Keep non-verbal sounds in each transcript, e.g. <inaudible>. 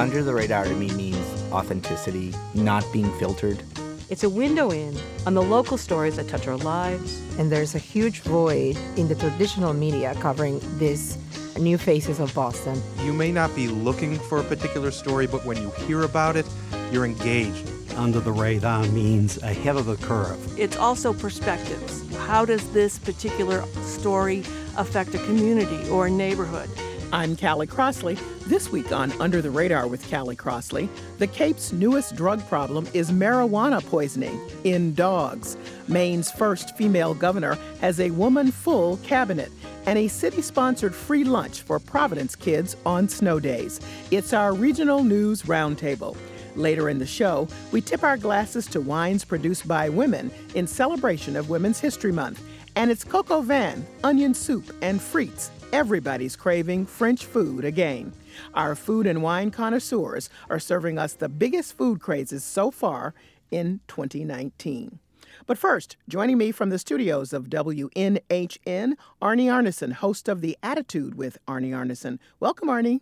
Under the radar to me means authenticity, not being filtered. It's a window in on the local stories that touch our lives. And there's a huge void in the traditional media covering these new faces of Boston. You may not be looking for a particular story, but when you hear about it, you're engaged. Under the radar means ahead of the curve. It's also perspectives. How does this particular story affect a community or a neighborhood? I'm Callie Crossley. This week on Under the Radar with Callie Crossley, the Cape's newest drug problem is marijuana poisoning in dogs. Maine's first female governor has a woman full cabinet and a city sponsored free lunch for Providence kids on snow days. It's our regional news roundtable. Later in the show, we tip our glasses to wines produced by women in celebration of Women's History Month. And it's coq au vin, onion soup, and frites Everybody's craving French food again. Our food and wine connoisseurs are serving us the biggest food crazes so far in 2019. But first, joining me from the studios of WNHN, Arnie Arnesen, host of The Attitude with Arnie Arnesen. Welcome, Arnie.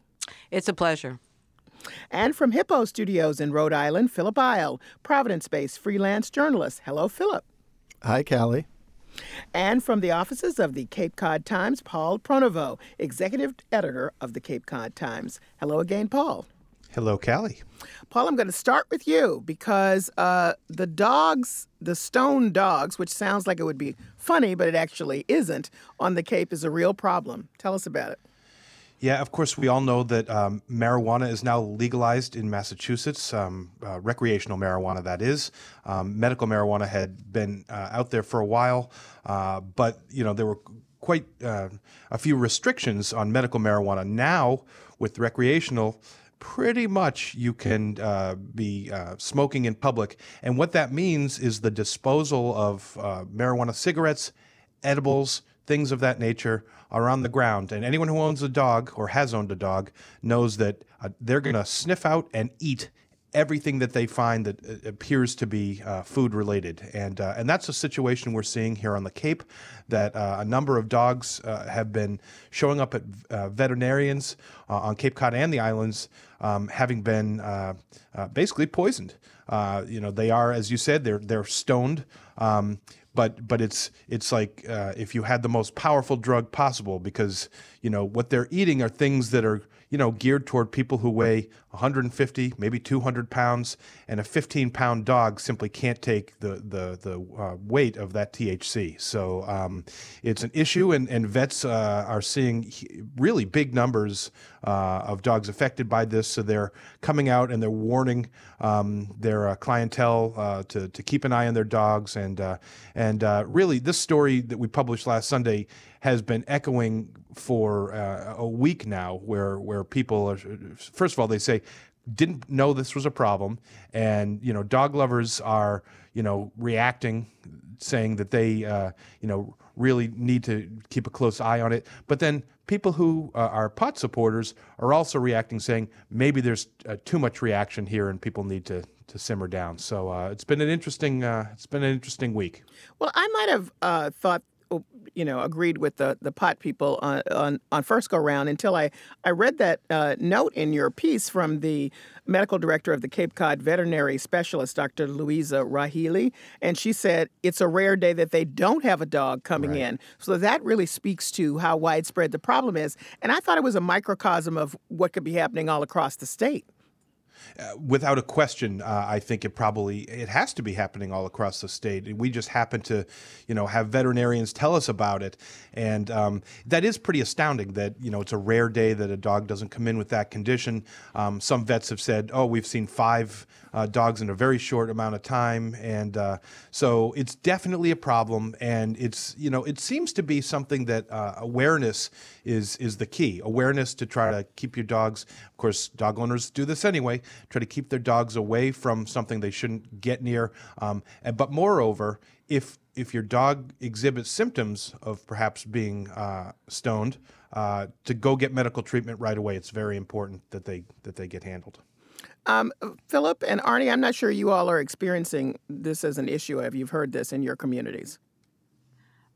It's a pleasure. And from Hippo Studios in Rhode Island, Philip Eil, Providence based freelance journalist. Hello, Philip. Hi, Callie. And from the offices of the Cape Cod Times, Paul Pronovost, executive editor of the Cape Cod Times. Hello again, Paul. Hello, Callie. Paul, I'm going to start with you because uh, the dogs, the stone dogs, which sounds like it would be funny, but it actually isn't, on the Cape is a real problem. Tell us about it. Yeah, of course, we all know that um, marijuana is now legalized in Massachusetts, um, uh, recreational marijuana, that is. Um, medical marijuana had been uh, out there for a while, uh, but you know there were quite uh, a few restrictions on medical marijuana. Now, with recreational, pretty much you can uh, be uh, smoking in public, and what that means is the disposal of marijuana cigarettes, edibles, things of that nature are on the ground. And anyone who owns a dog or has owned a dog knows that uh, they're going to sniff out and eat everything that they find that uh, appears to be uh, food related. And, uh, and that's a situation we're seeing here on the Cape that uh, a number of dogs uh, have been showing up at veterinarians on Cape Cod and the islands, um, having been basically poisoned. you know, they are, as you said, they're, they're stoned. Um, but but it's it's like uh, if you had the most powerful drug possible because you know what they're eating are things that are you know geared toward people who weigh 150 maybe 200 pounds and a 15 pound dog simply can't take the the the uh, weight of that THC so um, it's an issue and and vets uh, are seeing really big numbers uh, of dogs affected by this. So they're coming out and they're warning um, their uh, clientele uh, to to keep an eye on their dogs. And and and uh, really, this story that we published last Sunday has been echoing for uh, a week now, where where people are. First of all, they say didn't know this was a problem, and you know, dog lovers are you know reacting, saying that they uh, you know really need to keep a close eye on it. But then people who uh, are pot supporters are also reacting, saying maybe there's uh, too much reaction here, and people need to to simmer down. So uh, it's been an interesting uh, it's been an interesting week. Well, I might have uh, thought you know agreed with the the pot people on on, on first go round until I I read that uh, note in your piece from the medical director of the Cape Cod veterinary specialist Dr. Louisa Rahili and she said it's a rare day that they don't have a dog coming right. in so that really speaks to how widespread the problem is and I thought it was a microcosm of what could be happening all across the state uh, without a question, uh, I think it probably it has to be happening all across the state. We just happen to, you know, have veterinarians tell us about it, and um, that is pretty astounding. That you know, it's a rare day that a dog doesn't come in with that condition. Um, some vets have said, "Oh, we've seen five uh, dogs in a very short amount of time," and uh, so it's definitely a problem. And it's you know, it seems to be something that uh, awareness is is the key. Awareness to try to keep your dogs. Of course, dog owners do this anyway try to keep their dogs away from something they shouldn't get near. Um, and, but moreover, if if your dog exhibits symptoms of perhaps being uh, stoned, uh, to go get medical treatment right away. It's very important that they that they get handled. Um, Philip and Arnie, I'm not sure you all are experiencing this as an issue. Have you heard this in your communities?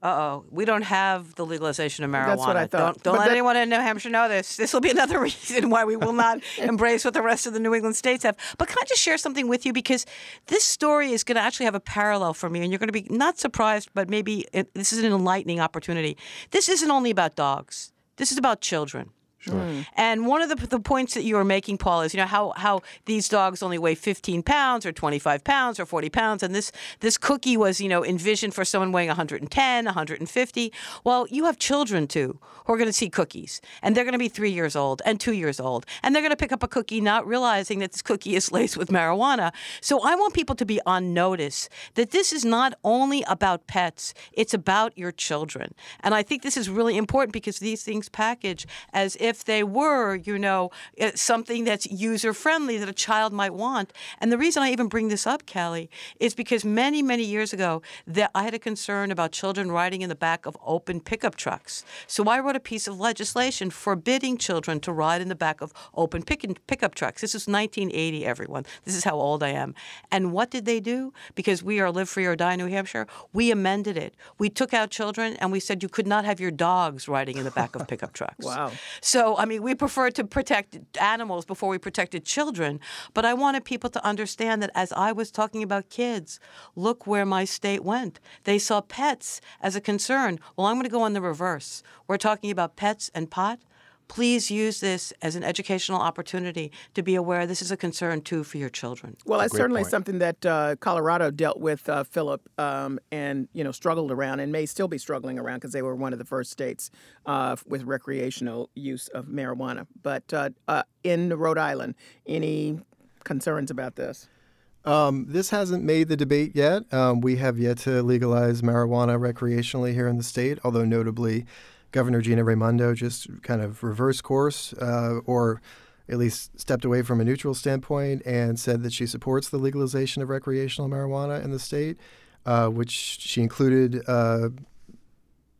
Uh-oh, we don't have the legalization of marijuana. That's what I thought. Don't, don't let that- anyone in New Hampshire know this. <laughs> This will be another <laughs> reason why we will not <laughs> embrace what the rest of the New England states have. But can I just share something with you because this story is going to actually have a parallel for me, and you're going to be not surprised, but maybe it, this is an enlightening opportunity. This isn't only about dogs. This is about children. Mm. And one of the, the points that you were making, Paul, is you know how how these dogs only weigh 15 pounds or 25 pounds or 40 pounds, and this this cookie was you know envisioned for someone weighing 110, 150. Well, you have children too who are going to see cookies, and they're going to be three years old and two years old, and they're going to pick up a cookie not realizing that this cookie is laced with marijuana. So I want people to be on notice that this is not only about pets; it's about your children, and I think this is really important because these things package as if they were, you know, eh, something that's user friendly that a child might want. And the reason I even bring this up, Kelly, is because many, many years ago, that I had a concern about children riding in the back of open pickup trucks. So I wrote a piece of legislation forbidding children to ride in the back of open pick- pickup trucks. This is 1980, everyone. This is how old I am. And what did they do? Because we are live free or die in New Hampshire, we amended it. We took out children and we said you could not have your dogs riding in the back of pickup <laughs> trucks. Wow. So, I mean, we prefer to protect animals before we protected children. But I wanted people to understand that as I was talking about kids, look where my state went. They saw pets as a concern. Well, I'm going to go on the reverse. We're talking about pets and pot. Please use this as an educational opportunity to be aware this is a concern too for your children. Well, that's certainly point. something that uh, Colorado dealt with, uh, Philip, um, and you know struggled around, and may still be struggling around because they were one of the first states uh, with recreational use of marijuana. But uh, uh, in Rhode Island, any concerns about this? Um, this hasn't made the debate yet. Um, we have yet to legalize marijuana recreationally here in the state, although notably, Governor Gina Raimondo just kind of reversed course, uh, or at least stepped away from a neutral standpoint and said that she supports the legalization of recreational marijuana in the state, uh, which she included uh,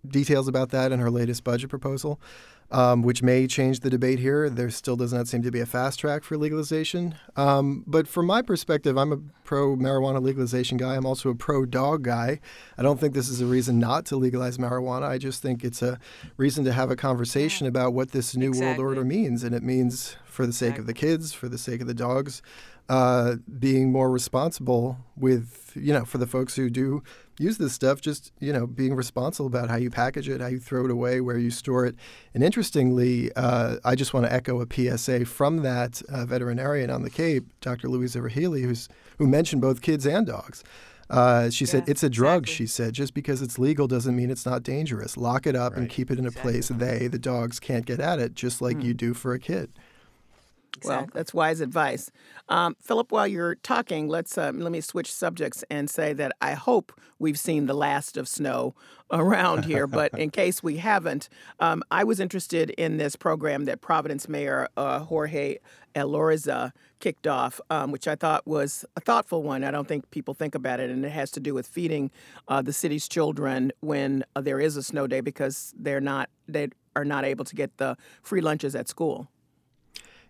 details about that in her latest budget proposal, um, which may change the debate here. There still does not seem to be a fast track for legalization. Um, but from my perspective, I'm a pro marijuana legalization guy. I'm also a pro dog guy. I don't think this is a reason not to legalize marijuana. I just think it's a reason to have a conversation about what this new Exactly. world order means. And it means, for the sake of the kids, for the sake of the dogs, uh, being more responsible with, you know, for the folks who do use this stuff, just, you know, being responsible about how you package it, how you throw it away, where you store it. And interestingly, uh, I just want to echo a PSA from that uh, veterinarian on the Cape, Dr. Louisa Rahili, who's, who mentioned both kids and dogs. Uh, she said, Yeah, it's a drug, exactly. she said. Just because it's legal doesn't mean it's not dangerous. Lock it up and keep it in a place they, the dogs, can't get at it, just like you do for a kid. Well, that's wise advice. Um, Philip, while you're talking, let's uh, let me switch subjects and say that I hope we've seen the last of snow <laughs> around here. but in <laughs> case we haven't, um, I was interested in this program that Providence Mayor uh, Jorge Elorza kicked off, um, which I thought was a thoughtful one. I don't think people think about it, and it has to do with feeding uh, the city's children when uh, there is a snow day because they're not they are not able to get the free lunches at school.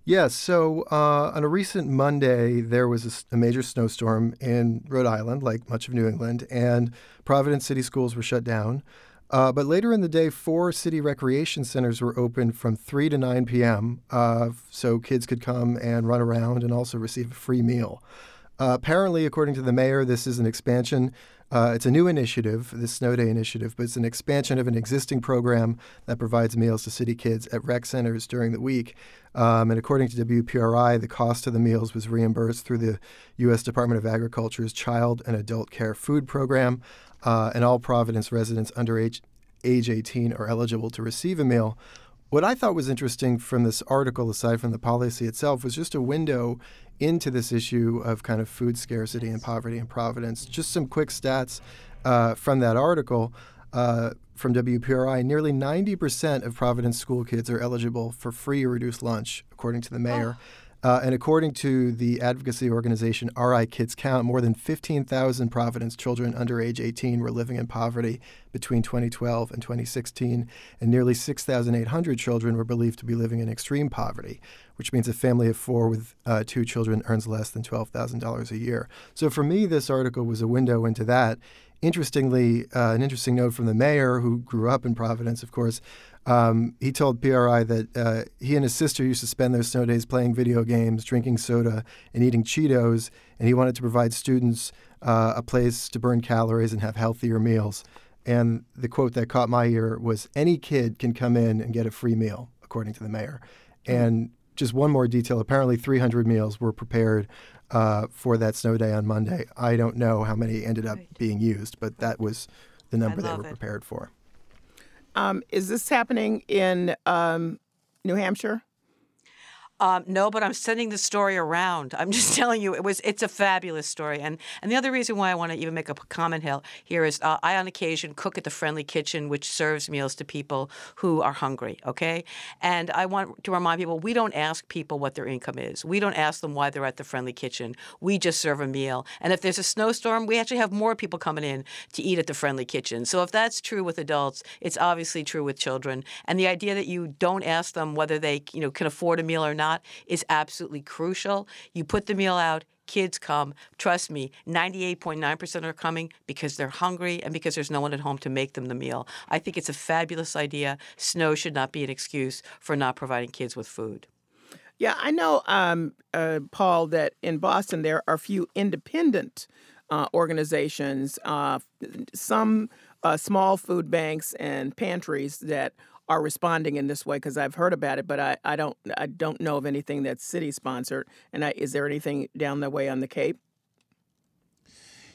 Yes. So uh, on a recent Monday, there was a major snowstorm in Rhode Island, like much of New England, and Providence City schools were shut down. Uh, but later in the day, four city recreation centers were open from 3 to 9 p.m. Uh, so kids could come and run around and also receive a free meal. Uh, apparently, according to the mayor, this is an expansion. Uh, it's a new initiative, the Snow Day initiative, but it's an expansion of an existing program that provides meals to city kids at rec centers during the week. Um, and according to WPRI, the cost of the meals was reimbursed through the U.S. Department of Agriculture's Child and Adult Care Food Program, uh, and all Providence residents under age, age 18 are eligible to receive a meal. What I thought was interesting from this article, aside from the policy itself, was just a window into this issue of kind of food scarcity and poverty in Providence. Just some quick stats uh, from that article uh, from WPRI. Nearly 90% of Providence school kids are eligible for free or reduced lunch, according to the mayor. Uh, and according to the advocacy organization RI Kids Count, more than 15,000 Providence children under age 18 were living in poverty between 2012 and 2016, and nearly 6,800 children were believed to be living in extreme poverty, which means a family of four with uh, two children earns less than $12,000 a year. So for me, this article was a window into that. Interestingly, uh, an interesting note from the mayor, who grew up in Providence, of course, um, he told PRI that uh, he and his sister used to spend their snow days playing video games, drinking soda, and eating Cheetos, and he wanted to provide students uh, a place to burn calories and have healthier meals. And the quote that caught my ear was Any kid can come in and get a free meal, according to the mayor. And just one more detail apparently, 300 meals were prepared uh, for that snow day on Monday. I don't know how many ended up Right. being used, but that was the number they were it. prepared for. Um, is this happening in um, New Hampshire? Um, no, but I'm sending the story around. I'm just <laughs> telling you, it was it's a fabulous story, and and the other reason why I want to even make a comment here is uh, I on occasion cook at the Friendly Kitchen, which serves meals to people who are hungry. Okay, and I want to remind people we don't ask people what their income is. We don't ask them why they're at the Friendly Kitchen. We just serve a meal, and if there's a snowstorm, we actually have more people coming in to eat at the Friendly Kitchen. So if that's true with adults, it's obviously true with children. And the idea that you don't ask them whether they you know can afford a meal or not is absolutely crucial. You put the meal out. Kids come. Trust me, 98.9% are coming because they're hungry and because there's no one at home to make them the meal. I think it's a fabulous idea. Snow should not be an excuse for not providing kids with food. Yeah, I know, um, uh, Paul, that in Boston there are a few independent uh, organizations, uh, some uh, small food banks and pantries that are responding in this way because I've heard about it, but I, I don't I don't know of anything that's city sponsored. And I, is there anything down the way on the Cape?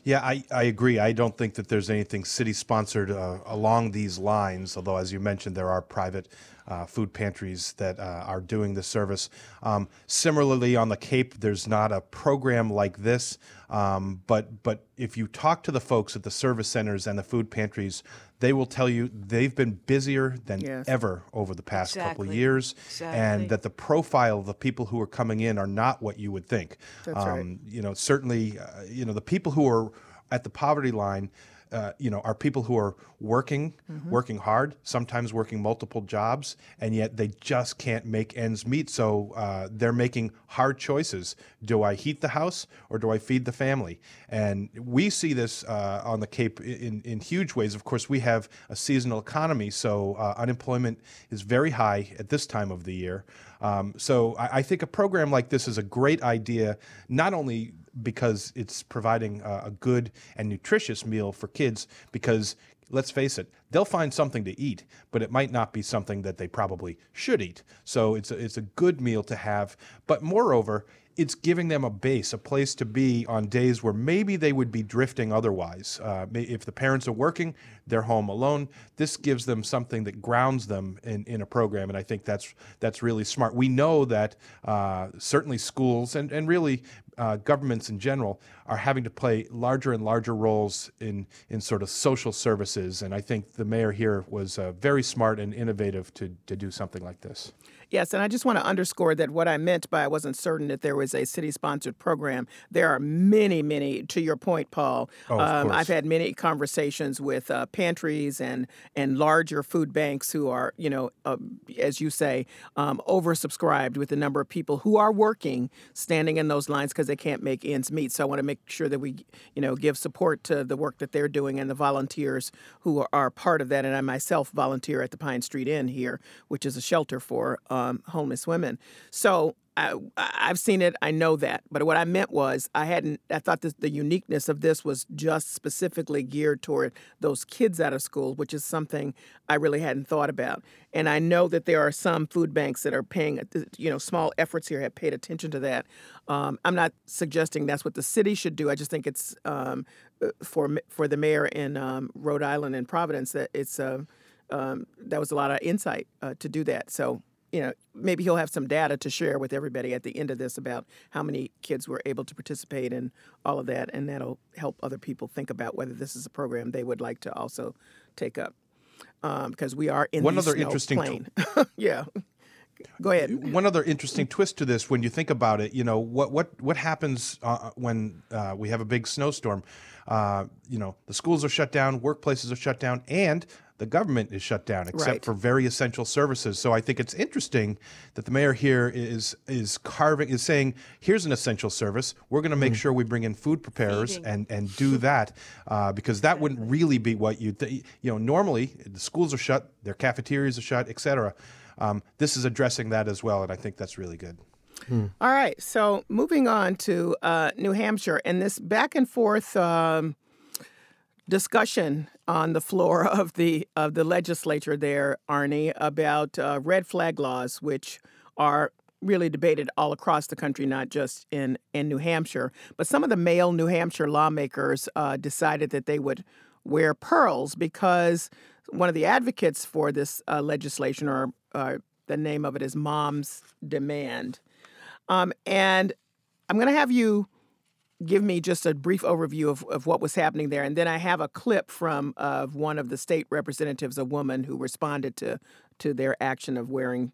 Yeah, I, I agree. I don't think that there's anything city sponsored uh, along these lines, although, as you mentioned, there are private uh, food pantries that uh, are doing the service. Um, similarly, on the Cape, there's not a program like this, um, but, but if you talk to the folks at the service centers and the food pantries, they will tell you they've been busier than Yes. ever over the past couple of years, Exactly. and that the profile of the people who are coming in are not what you would think. That's right. Um, you know, certainly, uh, you know, the people who are at the poverty line, uh, you know, are people who are working, Mm-hmm. working hard, sometimes working multiple jobs, and yet they just can't make ends meet. So uh, they're making hard choices. Do I heat the house or do I feed the family? And we see this uh, on the Cape in, in huge ways. Of course, we have a seasonal economy, so uh, unemployment is very high at this time of the year. Um, so I, I think a program like this is a great idea, not only because it's providing uh, a good and nutritious meal for kids, because let's face it, they'll find something to eat, but it might not be something that they probably should eat. So it's a, it's a good meal to have. But moreover, it's giving them a base, a place to be on days where maybe they would be drifting otherwise. Uh, if the parents are working, they're home alone. This gives them something that grounds them in, in a program, and I think that's that's really smart. We know that uh, certainly schools and and really uh, governments in general are having to play larger and larger roles in in sort of social services, and I think the mayor here was uh, very smart and innovative to to do something like this. Yes, and I just want to underscore that what I meant by I wasn't certain that there was a city sponsored program. There are many, many, to your point, Paul. Oh, um. I've had many conversations with uh, pantries and, and larger food banks who are, you know, uh, as you say, um, oversubscribed with the number of people who are working standing in those lines because they can't make ends meet. So I want to make sure that we, you know, give support to the work that they're doing and the volunteers who are, are part of that. And I myself volunteer at the Pine Street Inn here, which is a shelter for um, homeless women. So I, I've seen it. I know that. But what I meant was I hadn't. I thought that the uniqueness of this was just specifically geared toward those kids out of school, which is something I really hadn't thought about. And I know that there are some food banks that are paying, you know, small efforts here have paid attention to that. Um, I'm not suggesting that's what the city should do. I just think it's um, uh, for for the mayor in um, Rhode Island and Providence that it's uh, um, that was a lot of insight uh, to do that. So you know, maybe he'll have some data to share with everybody at the end of this about how many kids were able to participate in all of that, and that'll help other people think about whether this is a program they would like to also take up. Um, because we are in One the other snow interesting plain. <laughs> yeah. Go ahead. One other interesting twist to this, when you think about it, you know what what what happens uh, when uh, we have a big snowstorm? Uh, you know, the schools are shut down, workplaces are shut down, and the government is shut down except Right. for very essential services. So I think it's interesting that the mayor here is is carving is saying, here's an essential service. We're going to make sure we bring in food preparers Feeding. and and do that uh, because that wouldn't really be what you th- you know normally the schools are shut, their cafeterias are shut, etc. Um, this is addressing that as well, and I think that's really good. All right. So moving on to uh, New Hampshire and this back and forth um, discussion on the floor <laughs> of the of the legislature there, Arnie, about uh, red flag laws, which are really debated all across the country, not just in in New Hampshire. But some of the male New Hampshire lawmakers uh, decided that they would wear pearls because one of the advocates for this uh, legislation, or uh, the name of it is Mom's Demand. Um, and I'm going to have you give me just a brief overview of, of what was happening there. And then I have a clip from of one of the state representatives, a woman who responded to, to their action of wearing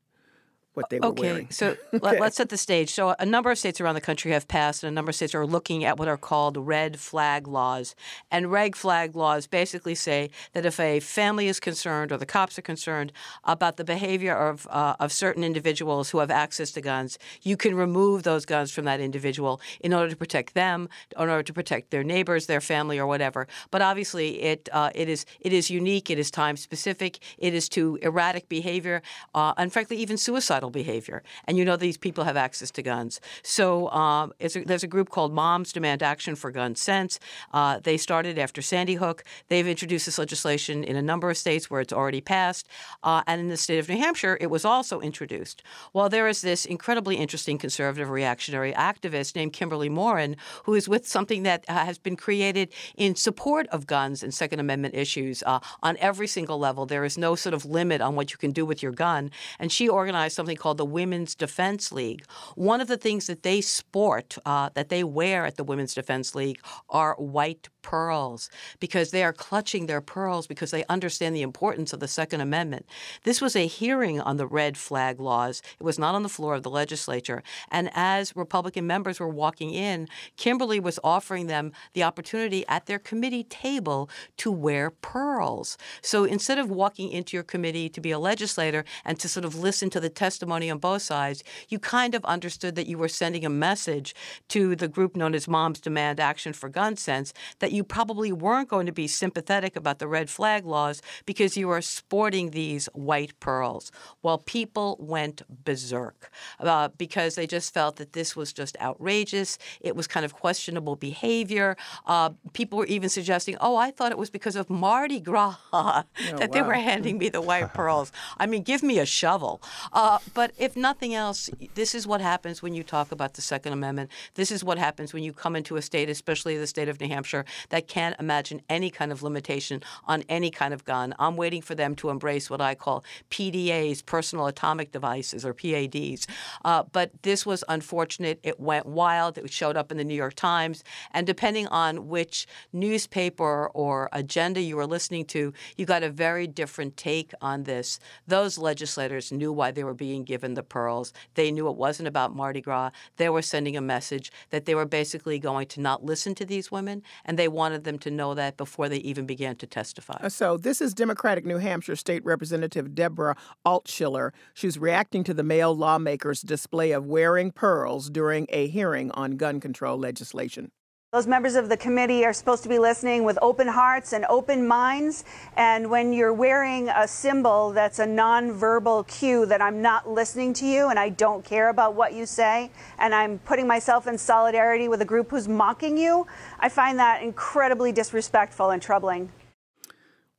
what they were Okay, wearing. so <laughs> let, us set the stage. So, a number of states around the country have passed, and a number of states are looking at what are called red flag laws. And red flag laws basically say that if a family is concerned or the cops are concerned about the behavior of, uh, of certain individuals who have access to guns, you can remove those guns from that individual in order to protect them, in order to protect their neighbors, their family, or whatever. But obviously, it uh, it is it is unique. It is time specific. It is to erratic behavior, uh, and frankly, even suicidal behavior. And you know these people have access to guns. So um, a, there's a group called Moms Demand Action for Gun Sense. Uh, they started after Sandy Hook. They've introduced this legislation in a number of states where it's already passed, uh, and in the state of New Hampshire, it was also introduced. Well, there is this incredibly interesting conservative reactionary activist named Kimberly Morin who is with something that uh, has been created in support of guns and Second Amendment issues uh, on every single level. There is no sort of limit on what you can do with your gun. And she organized something called the Women's Defense League. One of the things that they sport, uh, that they wear at the Women's Defense League, are white pearls because they are clutching their pearls because they understand the importance of the Second Amendment. This was a hearing on the red flag laws. It was not on the floor of the legislature. And as Republican members were walking in, Kimberly was offering them the opportunity at their committee table to wear pearls. So instead of walking into your committee to be a legislator and to sort of listen to the testimony on both sides, you kind of understood that you were sending a message to the group known as Moms Demand Action for Gun Sense that you probably weren't going to be sympathetic about the red flag laws because you are sporting these white pearls. Well, people went berserk uh, because they just felt that this was just outrageous. It was kind of questionable behavior. Uh, people were even suggesting, oh, I thought it was because of Mardi Gras <laughs> that they were handing me the white <laughs> pearls. I mean, give me a shovel. Uh, but if nothing else, this is what happens when you talk about the Second Amendment. This is what happens when you come into a state, especially the state of New Hampshire, that can't imagine any kind of limitation on any kind of gun. I'm waiting for them to embrace what I call PDAs, personal atomic devices, or PADs. Uh, but this was unfortunate. It went wild. It showed up in the New York Times. And depending on which newspaper or agenda you were listening to, you got a very different take on this. Those legislators knew why they were being given the pearls. They knew it wasn't about Mardi Gras. They were sending a message that they were basically going to not listen to these women, and they wanted them to know that before they even began to testify. Uh, So this is Democratic New Hampshire State Representative Debra Altschiller. She's reacting to the male lawmakers' display of wearing pearls during a hearing on gun control legislation. Those members of the committee are supposed to be listening with open hearts and open minds. And when you're wearing a symbol that's a nonverbal cue that I'm not listening to you and I don't care about what you say, and I'm putting myself in solidarity with a group who's mocking you, I find that incredibly disrespectful and troubling.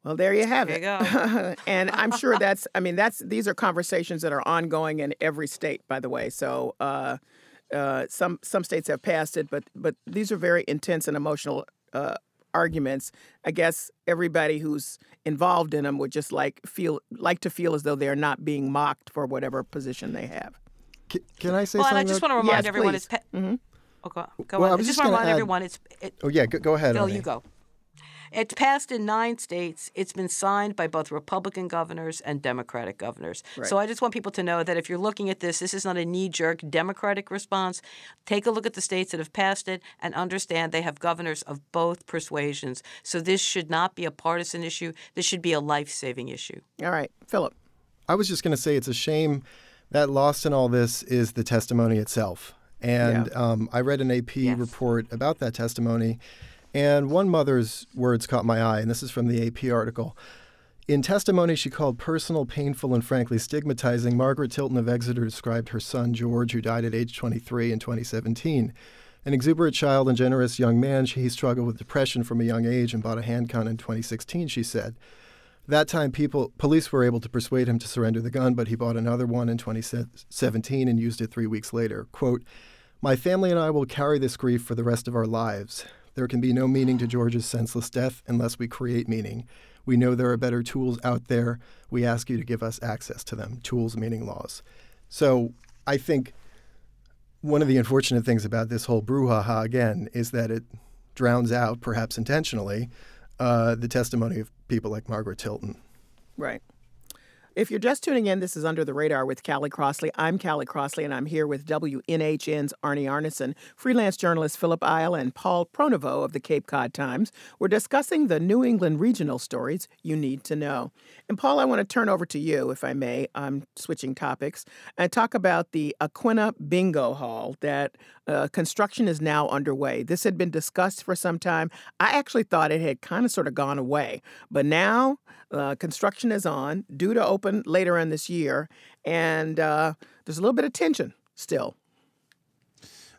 Well, there you have There it. you go. <laughs> and I'm sure that's, I mean, that's these are conversations that are ongoing in every state, by the way. So uh, uh, some some states have passed it, but but these are very intense and emotional uh, arguments. I guess everybody who's involved in them would just like feel like to feel as though they're not being mocked for whatever position they have. Can, can I say well, and something? I just though? want to remind Yes, everyone please. it's. Pe- oh, go, go Well, I on. just just want to gonna remind add- everyone it's. It, Oh yeah, go, go ahead. Bill, Arnie. you go. It's passed in nine states. It's been signed by both Republican governors and Democratic governors. Right. So I just want people to know that if you're looking at this, this is not a knee jerk Democratic response. Take a look at the states that have passed it and understand they have governors of both persuasions. So this should not be a partisan issue. This should be a life saving issue. All right, Philip. I was just going to say it's a shame that lost in all this is the testimony itself. And Yeah. um, I read an AP Yes. report about that testimony, and one mother's words caught my eye, and this is from the AP article. In testimony she called personal, painful, and frankly stigmatizing, Margaret Tilton of Exeter described her son, George, who died at age 23 in 2017. An exuberant child and generous young man, he struggled with depression from a young age and bought a handgun in 2016, she said. That time, people, police were able to persuade him to surrender the gun, but he bought another one in 2017 and used it three weeks later. Quote, My family and I will carry this grief for the rest of our lives. There can be no meaning to George's senseless death unless we create meaning. We know there are better tools out there. We ask you to give us access to them. Tools meaning laws. So I think one of the unfortunate things about this whole brouhaha again is that it drowns out, perhaps intentionally, uh, the testimony of people like Margaret Tilton. Right. If you're just tuning in, this is Under the Radar with Callie Crossley. I'm Callie Crossley, and I'm here with WNHN's Arnie Arnesen, freelance journalist Philip Eil, and Paul Pronovost of the Cape Cod Times. We're discussing the New England regional stories you need to know. And Paul, I want to turn over to you, if I may. I'm switching topics and talk about the Aquinnah Bingo Hall that uh, construction is now underway. This had been discussed for some time. I actually thought it had kind of sort of gone away, but now uh, construction is on, due to open later in this year, and uh, there's a little bit of tension still.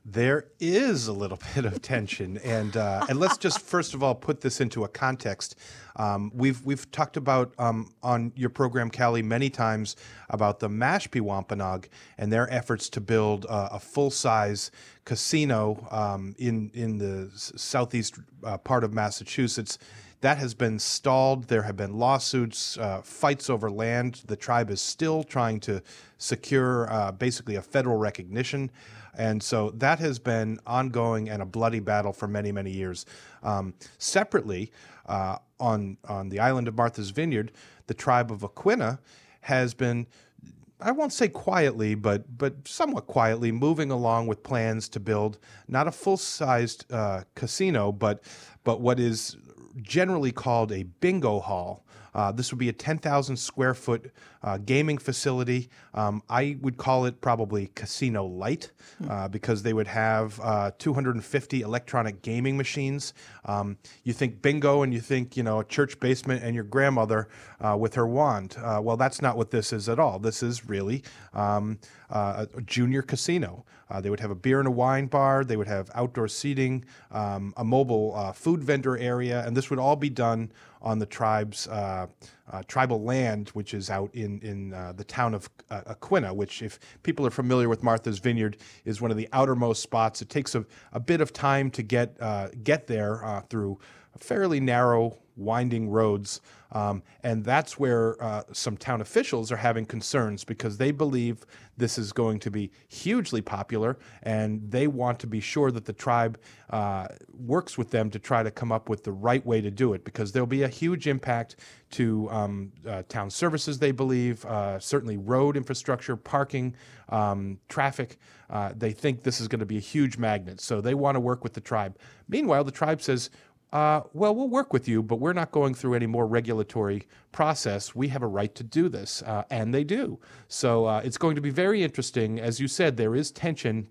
There is a little <laughs> bit of tension, and uh, and let's just first of all put this into a context. Um, we've we've talked about um, on your program, Callie, many times about the Mashpee Wampanoag and their efforts to build uh, a full size casino um, in in the southeast uh, part of Massachusetts. That has been stalled. There have been lawsuits, uh, fights over land. The tribe is still trying to secure uh, basically a federal recognition. And so that has been ongoing and a bloody battle for many, many years. Um, separately, uh, on, on the island of Martha's Vineyard, the tribe of Aquinnah has been I won't say quietly, but but somewhat quietly, moving along with plans to build not a full-sized uh, casino, but but what is generally called a bingo hall. Uh, this would be a 10,000 square foot uh, gaming facility. Um, I would call it probably casino light uh, because they would have uh, 250 electronic gaming machines. Um, you think bingo and you think, you know, a church basement and your grandmother uh, with her wand. Uh, well, that's not what this is at all. This is really um, uh, a junior casino. Uh, they would have a beer and a wine bar. They would have outdoor seating, um, a mobile uh, food vendor area, and this would all be done on the tribe's uh, uh, tribal land, which is out in in uh, the town of uh, Aquinnah. Which, if people are familiar with Martha's Vineyard, is one of the outermost spots. It takes a, a bit of time to get uh, get there uh, through fairly narrow, winding roads. Um, and that's where uh, some town officials are having concerns because they believe this is going to be hugely popular and they want to be sure that the tribe uh, works with them to try to come up with the right way to do it because there'll be a huge impact to um, uh, town services, they believe, uh, certainly road infrastructure, parking, um, traffic. Uh, they think this is going to be a huge magnet. So they want to work with the tribe. Meanwhile, the tribe says, uh, well, we'll work with you, but we're not going through any more regulatory process. We have a right to do this, uh, and they do. So uh, it's going to be very interesting. As you said, there is tension,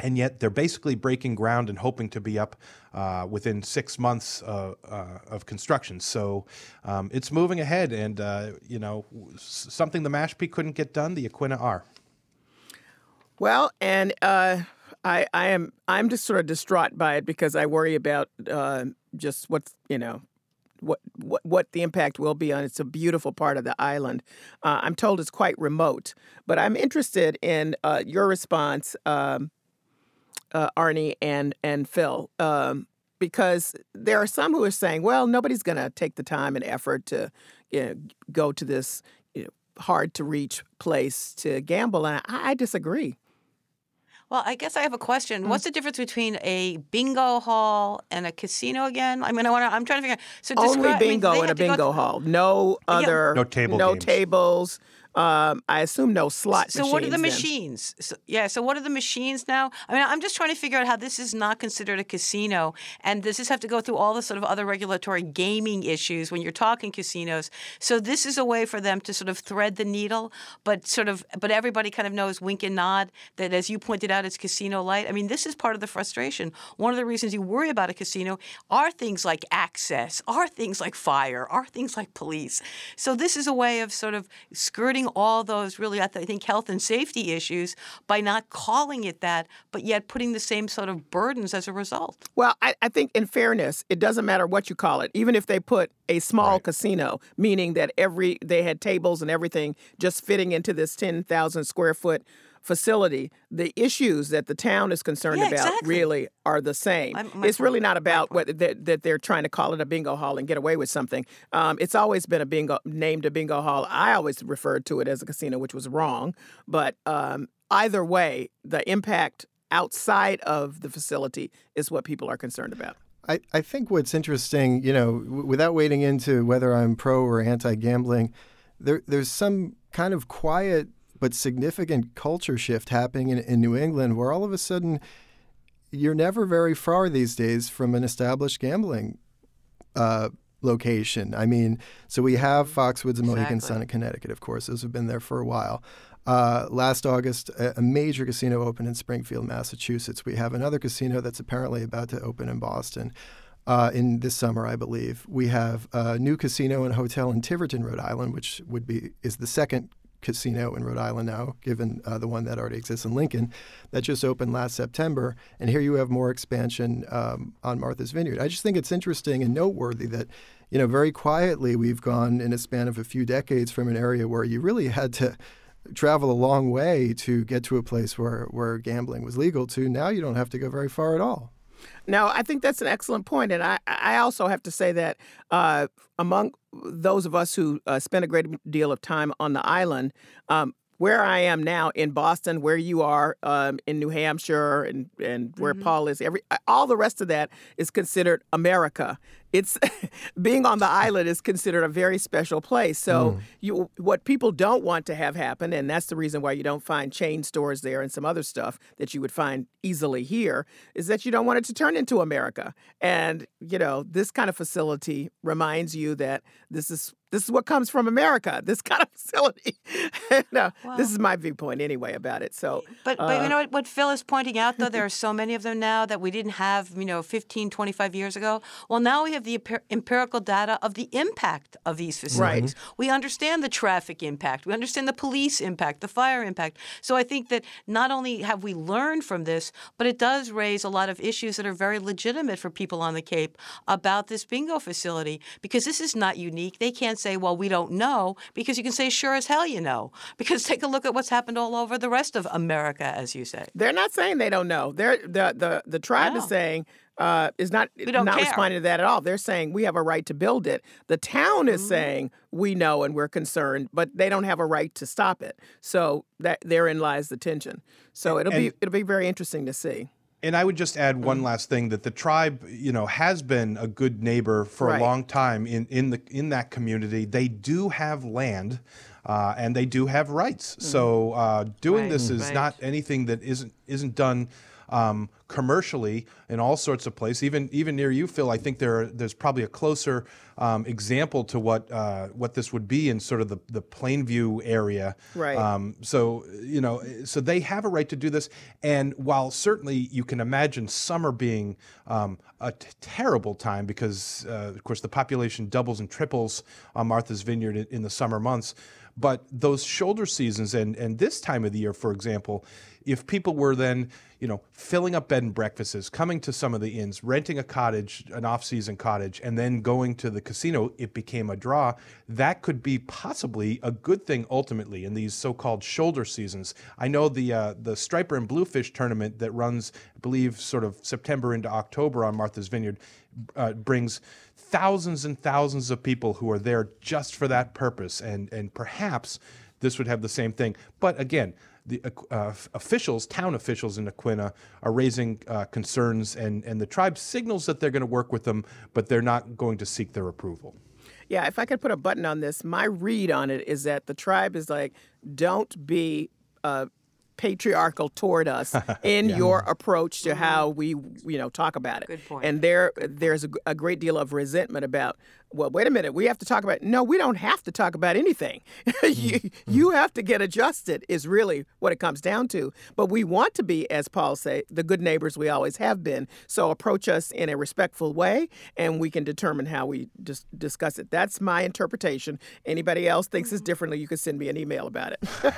and yet they're basically breaking ground and hoping to be up uh, within six months uh, uh, of construction. So um, it's moving ahead, and you know something the Mashpee couldn't get done, the Aquinnah are. Well, and I, I am I'm just sort of distraught by it because I worry about uh, just what's you know what, what what the impact will be on. It's a beautiful part of the island. Uh, I'm told it's quite remote, but I'm interested in uh, your response, um, uh, Arnie and and Phil. Um, because there are some who are saying, well, nobody's going to take the time and effort to you know, go to this you know, hard to reach place to gamble. And I, I disagree. Well, I guess I have a question. Mm. What's the difference between a bingo hall and a casino again? I mean, I want to, I'm trying to figure out. So Only describe- I mean, bingo they in a have to bingo hall. No oh, other. No table No games. tables. Um, I assume no slot So machines. what are the then. machines? So, yeah. So what are the machines now? I mean, I'm just trying to figure out how this is not considered a casino, and does this have to go through all the sort of other regulatory gaming issues when you're talking casinos? So this is a way for them to sort of thread the needle, but sort of, but everybody kind of knows, wink and nod, that as you pointed out, it's casino light. I mean, this is part of the frustration. One of the reasons you worry about a casino are things like access, are things like fire, are things like police. So this is a way of sort of skirting all those really, I think, health and safety issues by not calling it that, but yet putting the same sort of burdens as a result. Well, I, I think in fairness, it doesn't matter what you call it. Even if they put a small casino, meaning that every they had tables and everything just fitting into this ten thousand square foot facility, the issues that the town is concerned Yeah, about exactly. really are the same. I'm- it's really not about point. whether that, that they're trying to call it a bingo hall and get away with something. Um, it's always been a bingo named a bingo hall. I always referred to it as a casino, which was wrong. But um, either way, the impact outside of the facility is what people are concerned about. I, I think what's interesting, you know, w- without wading into whether I'm pro or anti gambling, there, there's some kind of quiet but significant culture shift happening in, in New England where all of a sudden you're never very far these days from an established gambling uh, location. I mean, so we have Foxwoods and Mohegan Exactly. Sun in Connecticut, of course. Those have been there for a while. Uh, last August, a, a major casino opened in Springfield, Massachusetts. We have another casino that's apparently about to open in Boston uh, in this summer, I believe. We have a new casino and hotel in Tiverton, Rhode Island, which would be is the second casino in Rhode Island now, given uh, the one that already exists in Lincoln, that just opened last September. And here you have more expansion um, on Martha's Vineyard. I just think it's interesting and noteworthy that, you know, very quietly we've gone in a span of a few decades from an area where you really had to travel a long way to get to a place where, where gambling was legal to now you don't have to go very far at all. No, I think that's an excellent point, and I, I also have to say that uh, among those of us who uh, spend a great deal of time on the island, um, where I am now in Boston, where you are um, in New Hampshire, and and where Paul is, every all the rest of that is considered America. It's <laughs> being on the island is considered a very special place. So you, what people don't want to have happen, and that's the reason why you don't find chain stores there and some other stuff that you would find easily here, is that you don't want it to turn into America. And you know, this kind of facility reminds you that this is this is what comes from America. <laughs> This kind of facility. <laughs> no, this is my viewpoint anyway about it. So, But, but uh, you know what, what Phil is pointing out, though, there are so many of them now that we didn't have, you know, 15, 25 years ago. Well, now we have the empirical data of the impact of these facilities. Right. We understand the traffic impact. We understand the police impact, the fire impact. So I think that not only have we learned from this, but it does raise a lot of issues that are very legitimate for people on the Cape about this bingo facility because this is not unique. They can't say, well, we don't know, because you can say, sure as hell you know. <laughs> Because take a look at what's happened all over the rest of America, as you say. They're not saying they don't know. They're the the the tribe No. is saying uh, is not don't care. responding to that at all. They're saying we have a right to build it. The town Mm-hmm. is saying we know and we're concerned, but they don't have a right to stop it. So that therein lies the tension. So it'll be it'll be very interesting to see. And I would just add one last thing that the tribe, you know, has been a good neighbor for Right. a long time in, in the in that community. They do have land, uh, and they do have rights. So uh, doing Right, this is right. not anything that isn't isn't done um, commercially in all sorts of places. Even even near you, Phil, I think there there's probably a closer um, example to what uh, what this would be in sort of the the Plainville area. Right. Um, so you know, so they have a right to do this. And while certainly you can imagine summer being um, a t- terrible time because, uh, of course, the population doubles and triples on Martha's Vineyard in, in the summer months. But those shoulder seasons and and this time of the year, for example, if people were then you know filling up bed and breakfasts, coming to some of the inns, renting a cottage, an off-season cottage, and then going to the casino, it became a draw. That could be possibly a good thing ultimately in these so-called shoulder seasons. I know the uh, the striper and bluefish tournament that runs, I believe, sort of September into October on Martha's Vineyard, uh, brings thousands and thousands of people who are there just for that purpose, and and perhaps this would have the same thing. But again, the uh, officials, town officials in Aquinnah, are raising uh, concerns, and, and the tribe signals that they're going to work with them, but they're not going to seek their approval. Yeah, if I could put a button on this, my read on it is that the tribe is like, don't be uh, patriarchal toward us <laughs> in yeah. your approach to how we you know talk about it. Good point. And there there's a, a, great deal of resentment about well wait a minute we have to talk about no we don't have to talk about anything. <laughs> you, mm-hmm. you have to get adjusted is really what it comes down to. But we want to be as Paul say the good neighbors we always have been. So approach us in a respectful way and we can determine how we just discuss it. That's my interpretation. Anybody else thinks it's differently you can send me an email about it.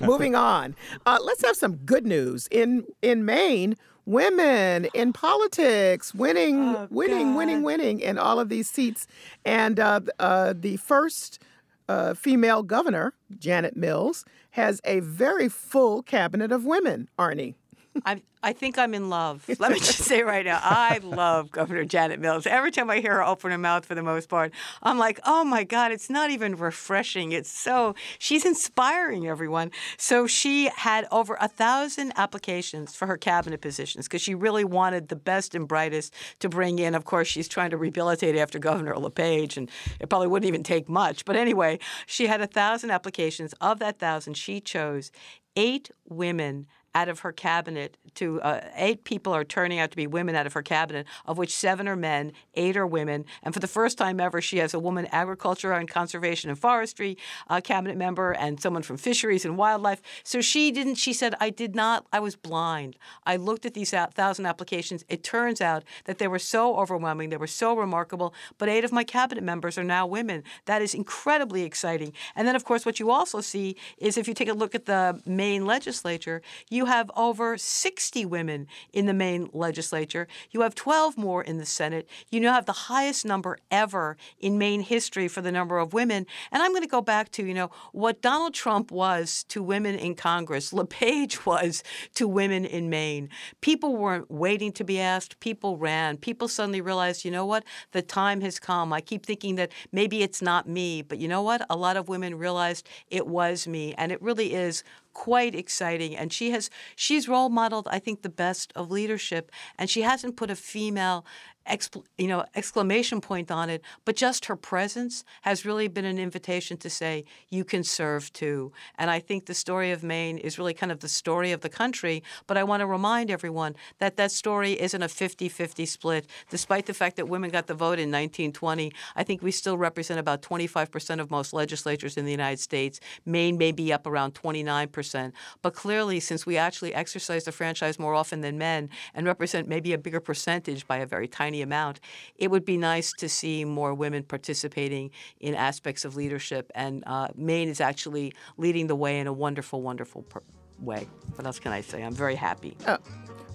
<laughs> Moving on. Uh, let's have some good news. In in Maine, women in politics, winning, oh, winning, God. winning, winning in all of these seats. And uh, uh, the first uh, female governor, Janet Mills, has a very full cabinet of women, Arnie. I I think I'm in love. Let me just say right now, I love Governor Janet Mills. Every time I hear her open her mouth, for the most part, I'm like, oh my God, it's not even refreshing. It's so she's inspiring everyone. So she had over a thousand applications for her cabinet positions because she really wanted the best and brightest to bring in. Of course, she's trying to rehabilitate after Governor LePage, and it probably wouldn't even take much. But anyway, she had a thousand applications. Of that thousand, she chose eight women out of her cabinet to uh, eight people are turning out to be women out of her cabinet, of which seven are men, eight are women. And for the first time ever, she has a woman agriculture and conservation and forestry uh, cabinet member and someone from fisheries and wildlife. So she didn't, she said, I did not, I was blind. I looked at these thousand applications. It turns out that they were so overwhelming, they were so remarkable, but eight of my cabinet members are now women. That is incredibly exciting. And then, of course, what you also see is if you take a look at the Maine legislature, you you have over 60 women in the Maine legislature. You have 12 more in the Senate. You now have the highest number ever in Maine history for the number of women. And I'm going to go back to, you know, what Donald Trump was to women in Congress, LePage was to women in Maine. People weren't waiting to be asked. People ran. People suddenly realized, you know what? The time has come. I keep thinking that maybe it's not me, but you know what? A lot of women realized it was me. And it really is quite exciting. And she has she's role modeled, I think, the best of leadership. And she hasn't put a female Expl- you know exclamation point on it but just her presence has really been an invitation to say you can serve too. And i think the story of maine is really kind of the story of the country but i want to remind everyone that that story isn't a 50-50 split. Despite the fact that women got the vote in 1920 i think we still represent about 25% of most legislatures in the united states. Maine may be up around 29% but clearly since we actually exercise the franchise more often than men and represent maybe a bigger percentage by a very tiny tiny amount. It would be nice to see more women participating in aspects of leadership, and uh, Maine is actually leading the way in a wonderful, wonderful way. What else can I say? I'm very happy. Uh,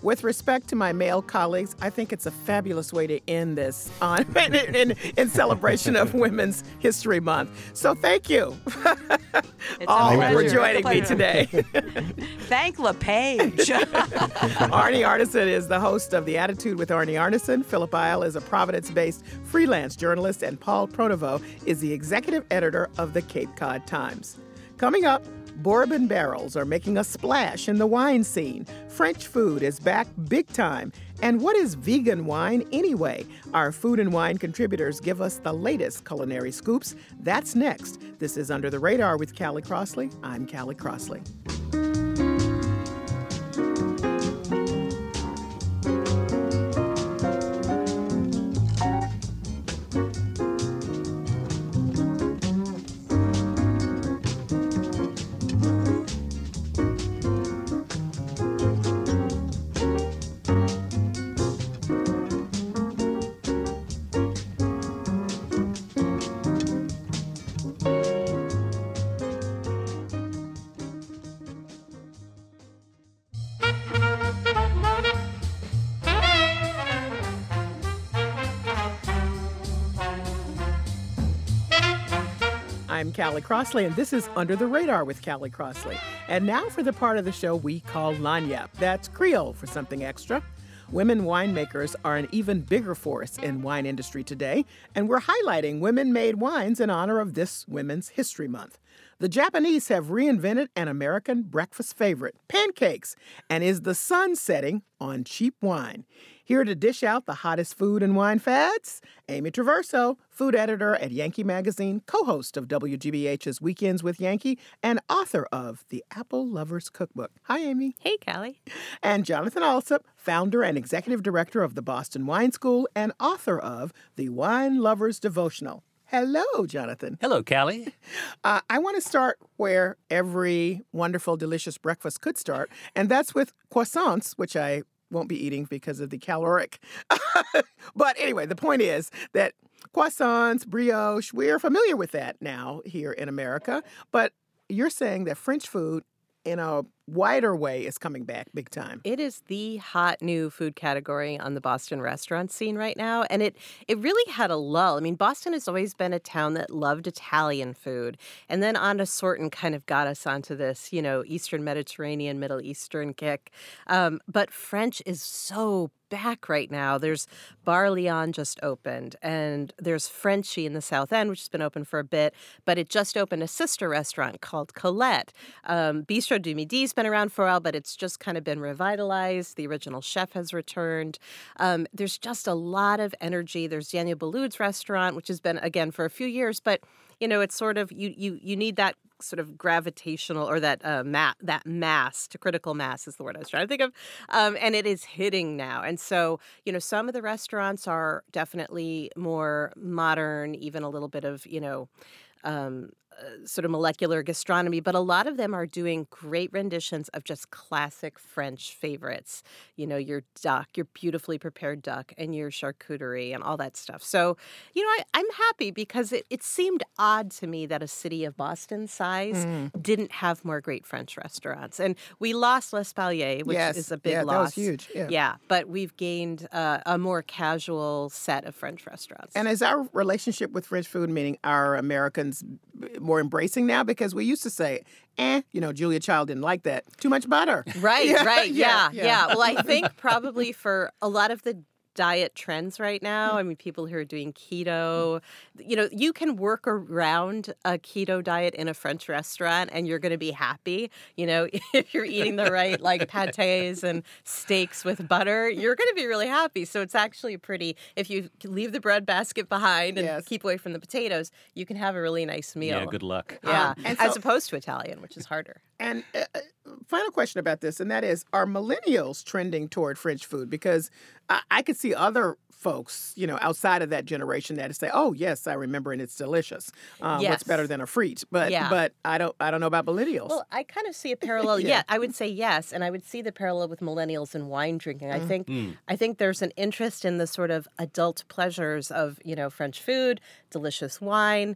with respect to my male colleagues, I think it's a fabulous way to end this on <laughs> in, in, in celebration of Women's History Month. So thank you <laughs> all for joining me today. <laughs> Thank LePage. Arnie Arnesen is the host of The Attitude with Arnie Arnesen. Philip Eil is a Providence-based freelance journalist, and Paul Pronovost is the executive editor of the Cape Cod Times. Coming up, Bourbon barrels are making a splash in the wine scene. French food is back big time. And what is vegan wine anyway? Our food and wine contributors give us the latest culinary scoops. That's next. This is Under the Radar with Callie Crossley. I'm Callie Crossley. Callie Crossley, and this is Under the Radar with Callie Crossley. And now for the part of the show we call Lagniappe. That's Creole for something extra. Women winemakers are an even bigger force in wine industry today, and we're highlighting women-made wines in honor of this Women's History Month. The Japanese have reinvented an American breakfast favorite, pancakes, and is the sun setting on cheap wine. Here to dish out the hottest food and wine fads, Amy Traverso, food editor at Yankee Magazine, co host of WGBH's Weekends with Yankee, and author of The Apple Lovers Cookbook. Hi, Amy. Hey, Callie. And Jonathan Alsop, founder and executive director of the Boston Wine School and author of The Wine Lovers Devotional. Hello, Jonathan. Hello, Callie. <laughs> Uh, I want to start where every wonderful, delicious breakfast could start, and that's with croissants, which I won't be eating because of the caloric. <laughs> but anyway, the point is that croissants, brioche, we're familiar with that now here in America. But you're saying that French food in a wider way is coming back big time. It is the hot new food category on the Boston restaurant scene right now, and it it really had a lull. I mean, Boston has always been a town that loved Italian food, and then Ana Sortun kind of got us onto this, you know, Eastern Mediterranean, Middle Eastern kick. Um, but French is so back right now. There's Bar Lyon just opened, and there's Frenchie in the South End, which has been open for a bit, but it just opened a sister restaurant called Colette. Um, Bistro du Midi's been around for a while, but it's just kind of been revitalized. The original chef has returned. Um, there's just a lot of energy. There's Daniel Boulud's restaurant, which has been again for a few years, but you know, it's sort of you you you need that sort of gravitational or that uh, ma- that mass to critical mass is the word I was trying to think of, um, and it is hitting now. And so you know, some of the restaurants are definitely more modern, even a little bit of you know. Um, sort of molecular gastronomy, but a lot of them are doing great renditions of just classic French favorites. You know, your duck, your beautifully prepared duck, and your charcuterie and all that stuff. So, you know, I, am happy because it, it seemed odd to me that a city of Boston size mm. didn't have more great French restaurants. And we lost L'Espalier, which yes. is a big yeah, loss. That was huge. Yeah. yeah but we've gained uh, a more casual set of French restaurants. And is our relationship with French food, meaning our Americans, more embracing now because we used to say, eh, you know, Julia Child didn't like that. Too much butter. Right, <laughs> yeah, right. Yeah, yeah, yeah. Well, I think probably for a lot of the diet trends right now. I mean, people who are doing keto, you know, you can work around a keto diet in a French restaurant and you're going to be happy. You know, <laughs> if you're eating the right like pates and steaks with butter, you're going to be really happy. So it's actually pretty, if you leave the bread basket behind and yes. keep away from the potatoes, you can have a really nice meal. Yeah, good luck. Yeah, um, as so, opposed to Italian, which is harder. And uh, uh, final question about this, and that is, are millennials trending toward French food? Because I, I could see other folks, you know, outside of that generation that say, "Oh, yes, I remember, and it's delicious. Um, yes. What's better than a frite?" But yeah. but I don't I don't know about millennials. Well, I kind of see a <laughs> parallel. yeah. yeah. I would say yes, and I would see the parallel with millennials and wine drinking. I mm. think mm. I think there's an interest in the sort of adult pleasures of you know French food, delicious wine,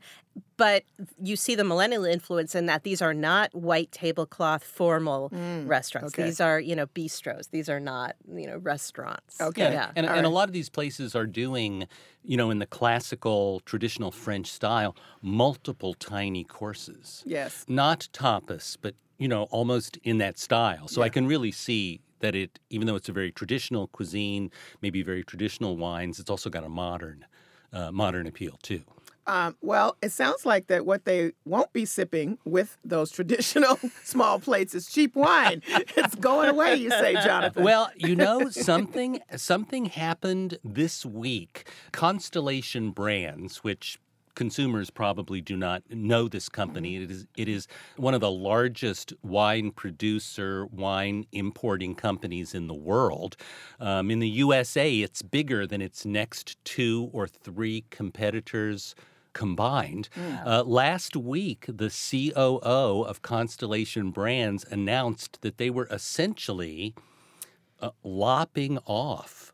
but you see the millennial influence in that these are not white tablecloth formal mm, restaurants. Okay. These are, you know, bistros. These are not, you know, restaurants. Okay. Yeah. yeah. And, and right. a lot of these places are doing, you know, in the classical traditional French style, multiple tiny courses. Yes. Not tapas, but, you know, almost in that style. So yeah. I can really see that it, even though it's a very traditional cuisine, maybe very traditional wines, it's also got a modern, uh, modern appeal too. Um, well, it sounds like that what they won't be sipping with those traditional <laughs> small plates is cheap wine. it's going away, you say, Jonathan. Well, you know something. Something happened this week. Constellation Brands, which consumers probably do not know this company. It is it is one of the largest wine producer, wine importing companies in the world. Um, in the USA, it's bigger than its next two or three competitors combined. Yeah. Uh, last week, the COO of Constellation Brands announced that they were essentially uh, lopping off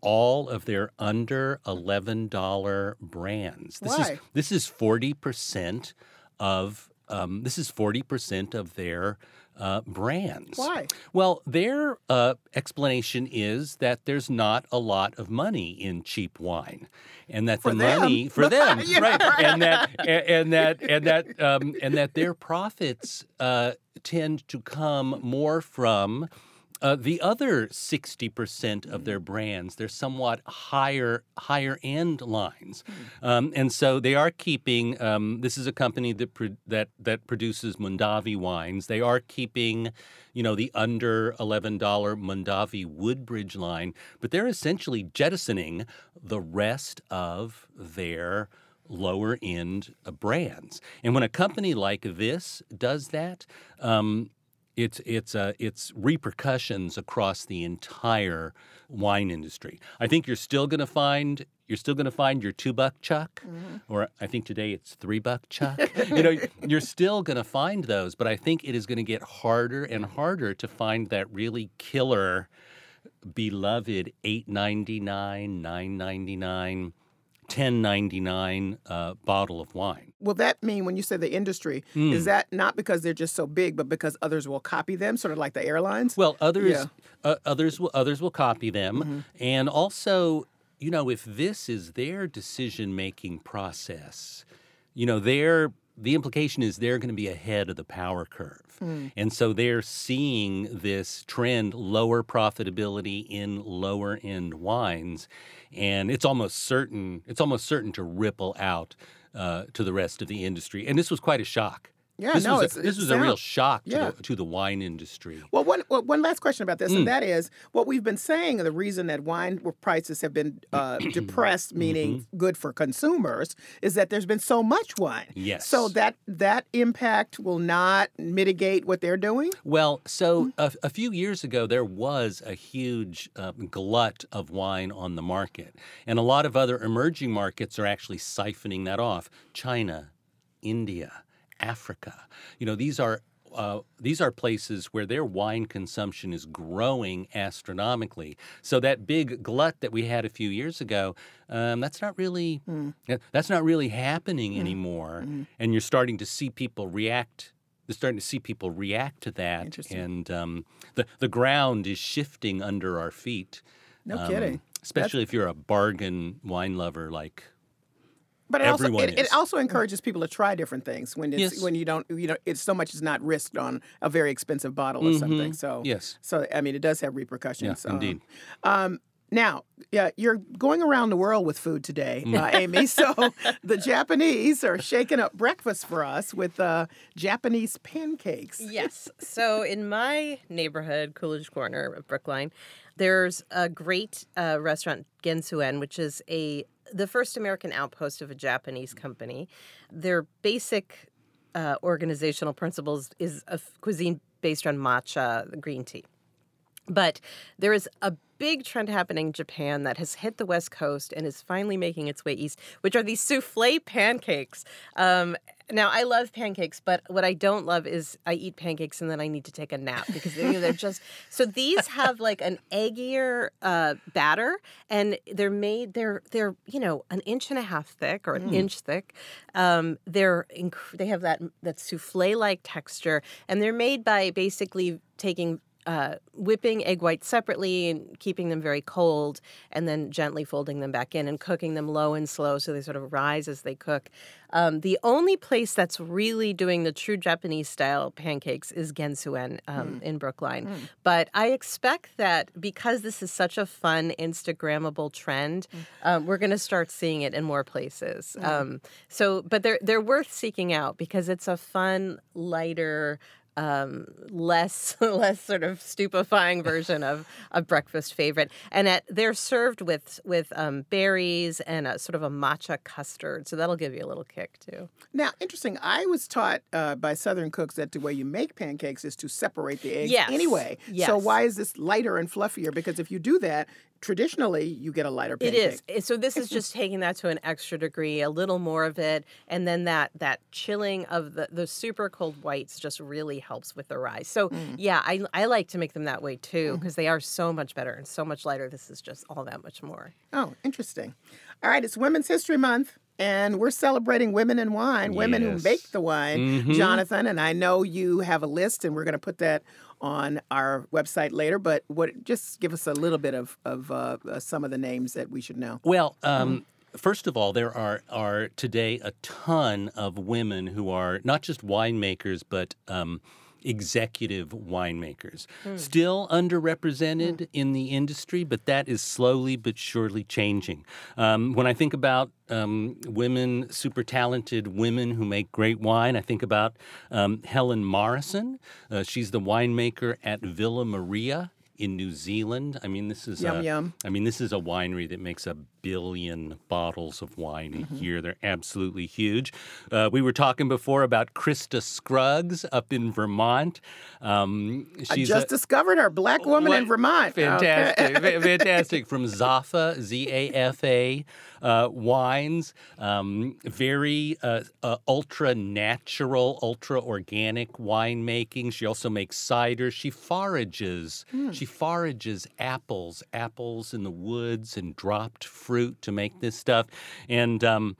all of their under $11 brands. This Why? is this is 40% of um, this is 40% of their uh, brands. Why? Well, their uh, explanation is that there's not a lot of money in cheap wine, and that for the them. money for <laughs> them, yeah. right, and that and, that and that um, and that their profits uh, tend to come more from Uh, the other 60% of their brands, they're somewhat higher higher end lines. Um, and so they are keeping, um, this is a company that, pro- that, that produces Mondavi wines. They are keeping, you know, the under $11 Mondavi Woodbridge line, but they're essentially jettisoning the rest of their lower end uh, brands. And when a company like this does that, um, it's it's uh, it's repercussions across the entire wine industry. I think you're still going to find you're still going to find your two buck chuck, or I think today it's three buck chuck. <laughs> you know, you're still going to find those, but I think it is going to get harder and harder to find that really killer, beloved eight ninety nine, nine ninety nine. 1099 uh, bottle of wine. Will that mean when you say the industry, is Mm. that not because they're just so big, but because others will copy them, sort of like the airlines? Well, others Yeah. uh, others will others will copy them, Mm-hmm. and also, you know, if this is their decision making process, you know, their the implication is they're going to be ahead of the power curve, Mm. and so they're seeing this trend lower profitability in lower end wines, and it's almost certain it's almost certain to ripple out uh, to the rest of the industry, and this was quite a shock. Yeah, this no, was a, it's- this was a real shock to, yeah. the, to the wine industry. Well, one well, one last question about this, Mm. and that is what we've been saying. The reason that wine prices have been <clears throat> uh, depressed, meaning Mm-hmm. good for consumers, is that there's been so much wine. Yes. So that that impact will not mitigate what they're doing. Well, so Mm. a, a few years ago, there was a huge uh, glut of wine on the market. And a lot of other emerging markets are actually siphoning that off. China, India, Africa. You know, these are. Uh, these are places where their wine consumption is growing astronomically. So that big glut that we had a few years ago, um, that's not really that- that's not really happening anymore. And you're starting to see people react You're starting to see people react to that, and um, the the ground is shifting under our feet. No Um, kidding. Especially if you're a bargain wine lover like But it also Everyone it, it is. also encourages people to try different things when it's Yes. when you don't you know it's so much is not risked on a very expensive bottle or something. Mhm. So Yes. So I mean, it does have repercussions. Yeah, um, indeed. Um, now, yeah, you're going around the world with food today, Mm. uh, Amy. <laughs> So the Japanese are shaking up breakfast for us with uh, Japanese pancakes. Yes. So in my neighborhood, Coolidge Corner of Brookline, there's a great uh, restaurant, Gen Sou En, which is a the first American outpost of a Japanese company. Their basic uh, organizational principles is a cuisine based on matcha, green tea. But there is a big trend happening in Japan that has hit the West Coast and is finally making its way east, which are these souffle pancakes. Um, now, I love pancakes, but what I don't love is I eat pancakes and then I need to take a nap because you know, they're <laughs> just so. These have like an eggier uh, batter, and they're made they're they're you know an inch and a half thick or an inch thick. Um, they're inc- they have that that souffle like texture, and they're made by basically taking uh, whipping egg whites separately and keeping them very cold, and then gently folding them back in and cooking them low and slow so they sort of rise as they cook. Um, the only place that's really doing the true Japanese style pancakes is Gen Sou En um, in Brookline. But I expect that because this is such a fun, Instagrammable trend, um, we're going to start seeing it in more places. Um, so, but they're they're worth seeking out because it's a fun, lighter um, less <laughs> less sort of stupefying version of a breakfast favorite, and at, they're served with with um, berries and a sort of a matcha custard, so that'll give you a little kick too. Now, interesting. I was taught uh, by Southern cooks that the way you make pancakes is to separate the eggs Yes. anyway. So why is this lighter and fluffier? Because if you do that, traditionally you get a lighter It pancake. is. Eh, So this is just taking that to an extra degree, a little more of it, and then that that chilling of the the super cold whites just really helps with the rise. So yeah, I I like to make them that way too because they are so much better and so much lighter. This is just all that much more. Oh, interesting. All right, it's Women's History Month. And we're celebrating women in wine, women who make the wine, Mhm. Jonathan. And I know you have a list, and we're going to put that on our website later. But what? Just give us a little bit of of uh, uh, some of the names that we should know. Well, um, first of all, there are are today a ton of women who are not just winemakers, but um, executive winemakers. Still underrepresented in the industry, but that is slowly but surely changing. Um, when I think about um, women, super talented women who make great wine, I think about um, Helen Morrison. Uh, she's the winemaker at Villa Maria in New Zealand. I mean, this is Yum, a, yum. I mean, this is a winery that makes a billion bottles of wine a Mm-hmm. year. They're absolutely huge. Uh, we were talking before about Krista Scruggs up in Vermont. Um, I just a, discovered her, black woman in Vermont. Fantastic, Okay. fantastic. <laughs> From Zafa, Z A F A uh, wines, um, very uh, uh, ultra natural, ultra organic winemaking. She also makes cider. She forages. She forages apples, apples in the woods, and dropped fruit to make this stuff. And um,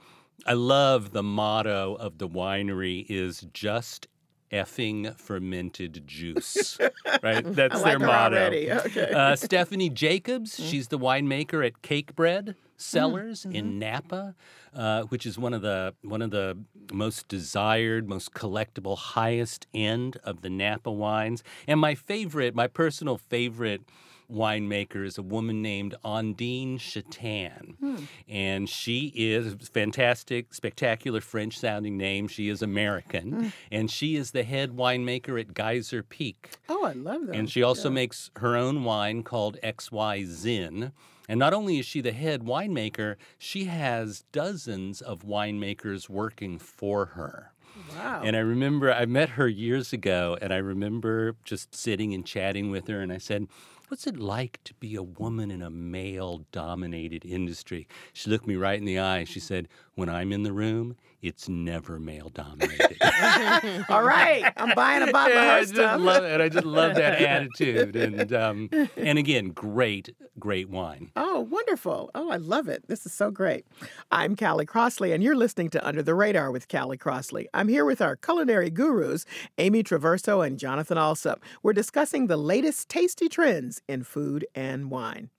I love the motto of the winery is just effing fermented juice. <laughs> right? That's I their motto. Okay. Uh, Stephanie Jacobs, she's the winemaker at Cakebread Cellars Mm-hmm. in Napa, uh, which is one of the one of the most desired, most collectible, highest end of the Napa wines. And my favorite, my personal favorite winemaker is a woman named Ondine Chattan. Hmm. And she is fantastic, spectacular French sounding name. She is American. Hmm. And she is the head winemaker at Geyser Peak. Oh, I love that. And she also makes her own wine called XY Zin. And not only is she the head winemaker, she has dozens of winemakers working for her. Wow. And I remember I met her years ago, and I remember just sitting and chatting with her, and I said, What's it like to be a woman in a male dominated industry? She looked me right in the eye. She said, When I'm in the room, it's never male dominated. <laughs> All right, I'm buying a bottle Yeah, of her just stuff. love it. I just love that <laughs> attitude. And um, and again, great, great wine. Oh, wonderful. Oh, I love it. This is so great. I'm Callie Crossley, and you're listening to Under the Radar with Callie Crossley. I'm here with our culinary gurus, Amy Traverso and Jonathan Alsop. We're discussing the latest tasty trends in food and wine.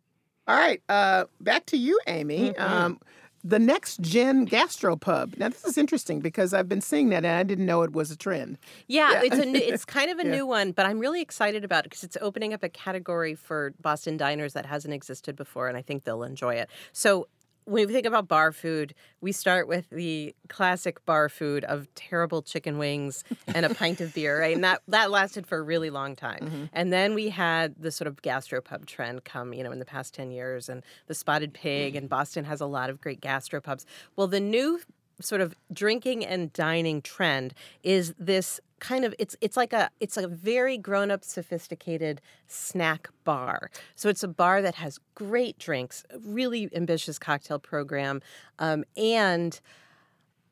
All right, uh, back to you, Amy. Mm-hmm. Um, the next gen gastropub. Now, this is interesting because I've been seeing that and I didn't know it was a trend. Yeah, Yeah. it's a new, <laughs> it's kind of a Yeah. new one, but I'm really excited about it because it's opening up a category for Boston diners that hasn't existed before, and I think they'll enjoy it. So. When we think about bar food, we start with the classic bar food of terrible chicken wings and a pint of beer, right? And that, that lasted for a really long time. Mm-hmm. And then we had the sort of gastropub trend come, you know, in the past 10 years, and the spotted pig, and Boston has a lot of great gastropubs. Well, the new sort of drinking and dining trend is this kind of it's it's like a it's a very grown up sophisticated snack bar. So it's a bar that has great drinks really ambitious cocktail program um, and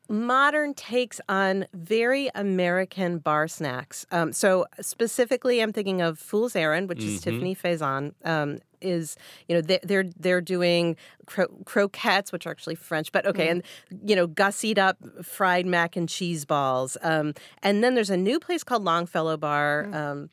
modern takes on very American bar snacks. Um, so specifically, I'm thinking of Fool's Errand, which is Mhm. Tiffany Faison. Um, is you know they, they're they're doing cro- croquettes, which are actually French, but okay, and you know gussied up fried mac and cheese balls. Um, and then there's a new place called Longfellow Bar. Um,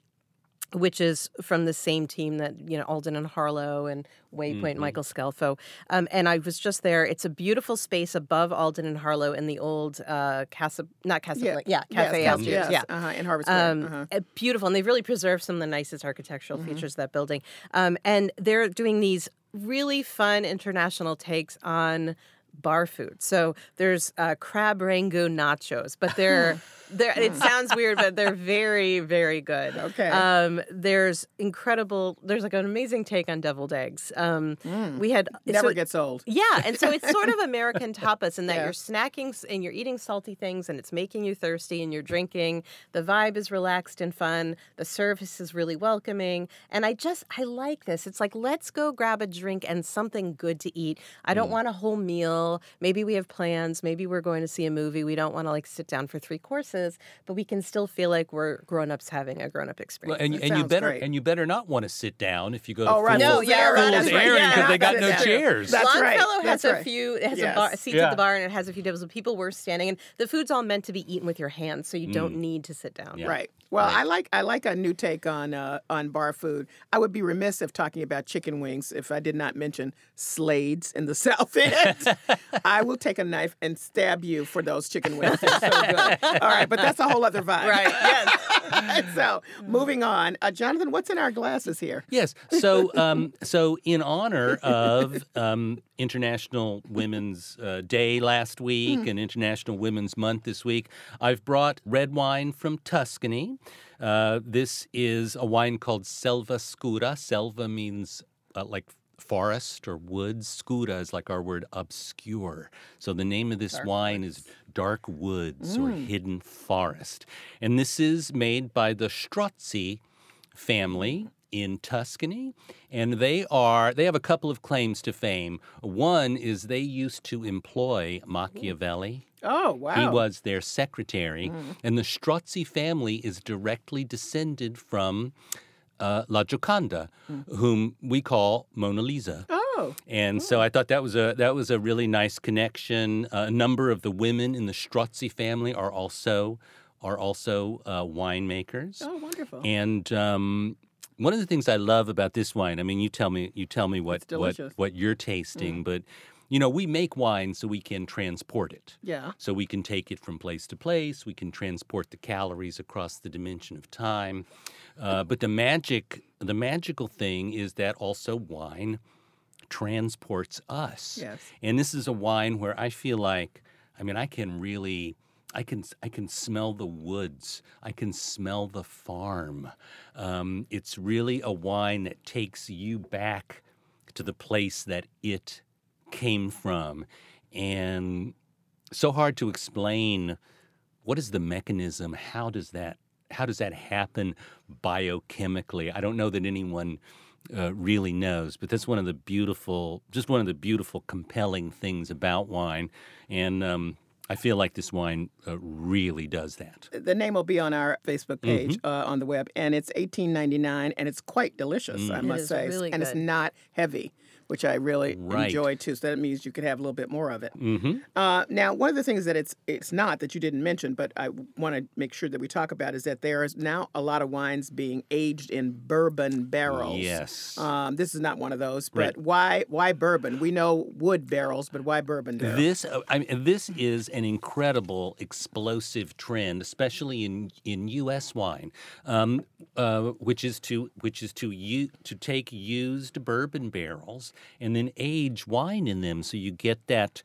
which is from the same team that you know Alden and Harlow and Waypoint, Mhm. Michael Scelfo, um, and I was just there. It's a beautiful space above Alden and Harlow in the old uh, Casa, not Casa, Yeah. yeah, Yes, Cafe yes, Algiers, yes, yeah, uh-huh, in Harvard Square. um, uh-huh. uh, beautiful, and they've really preserved some of the nicest architectural Mhm. features of that building. Um, and they're doing these really fun international takes on bar food. So there's uh, crab rangoon nachos, but they're <laughs> they're it sounds weird, but they're very very good. Okay. Um, there's incredible. There's like an amazing take on deviled eggs. Um, We had Never so- gets old. yeah, and so it's sort of <laughs> American tapas in that Yeah. you're snacking and you're eating salty things and it's making you thirsty and you're drinking. The vibe is relaxed and fun. The service is really welcoming. And I just, I like this. It's like, let's go grab a drink and something good to eat. I don't want a whole meal. Maybe we have plans. Maybe we're going to see a movie. We don't want to like sit down for three courses, but we can still feel like we're grown ups having a grown up Well, experience. and, and you better great. and you better not want to sit down if you go to Oh, right. Fool's, No, Fool's yeah, right, Errand. Fool's right. Errand Yeah, because they got no it. chairs. That's right. Longfellow has right. a few it has Yes. a bar seats Yeah. at the bar and it has a few tables. People were standing and the food's all meant to be eaten with your hands, so you don't mm. need to sit down. Yeah. Right. Well, Right. I like I like a new take on uh, on bar food. I would be remiss if talking about chicken wings if I did not mention Slade's in the <laughs> South End. I will take a knife and stab you for those chicken wings. They're so good. All right, but that's a whole other vibe. Right. Yes. <laughs> so, moving on. Uh, Jonathan, what's in our glasses here? Yes. So, um, so in honor of um, International Women's uh, Day last week and International Women's Month this week, I've brought red wine from Tuscany. Uh, this is a wine called Selva Scura. Selva means uh, like forest or woods. Scura is like our word obscure. So the name of this wine is Dark Woods or mm. Hidden Forest. And this is made by the Strozzi family in Tuscany and they are they have a couple of claims to fame. One is they used to employ Machiavelli. Oh, wow. He was their secretary mm. and the Strozzi family is directly descended from uh, La Gioconda, whom we call Mona Lisa. Oh. And so I thought that was a that was a really nice connection. Uh, a number of the women in the Strozzi family are also are also uh, winemakers. Oh, wonderful. And um, one of the things I love about this wine, I mean, you tell me you tell me what what what you're tasting, but you know, we make wine so we can transport it. yeah. So we can take it from place to place. We can transport the calories across the dimension of time. Uh, but the magic, the magical thing is that also wine transports us. Yes. And this is a wine where I feel like, I mean, I can really, I can, I can smell the woods. I can smell the farm. Um, it's really a wine that takes you back to the place that it came from, and so hard to explain. What is the mechanism? How does that? How does that happen biochemically? I don't know that anyone uh, really knows, but that's one of the beautiful, just one of the beautiful, compelling things about wine, and um, I feel like this wine uh, really does that. The name will be on our Facebook page Mm-hmm. uh, on the web, and it's eighteen ninety nine, and it's quite delicious, Mm. I It must is say, really and it's not heavy, which I really Right. enjoy too. So that means you could have a little bit more of it. hmm Uh, now, one of the things that it's it's not that you didn't mention, but I want to make sure that we talk about is that there is now a lot of wines being aged in bourbon barrels. Yes. Um, this is not one of those, but Right. why why bourbon? We know wood barrels, but why bourbon barrels? This, uh, I mean, this is an incredible, explosive trend, especially in in U.S. wine, um, uh, which is to which is to u- to take used bourbon barrels and then age wine in them, so you get that.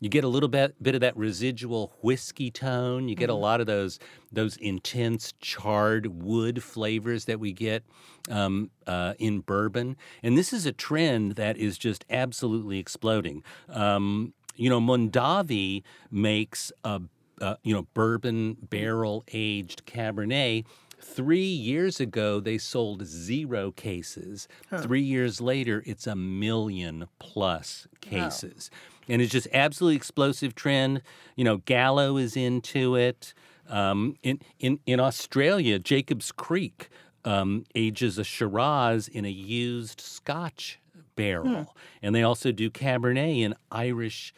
You get a little bit bit of that residual whiskey tone. You get a lot of those those intense charred wood flavors that we get um, uh, in bourbon. And this is a trend that is just absolutely exploding. Um, you know, Mondavi makes a, uh, you know bourbon barrel aged Cabernet. Three years ago, they sold zero cases. Three years later, it's a million plus cases. And it's just absolutely explosive trend. You know, Gallo is into it. Um, in, in, in Australia, Jacobs Creek um, ages a Shiraz in a used Scotch barrel. And they also do Cabernet in Irish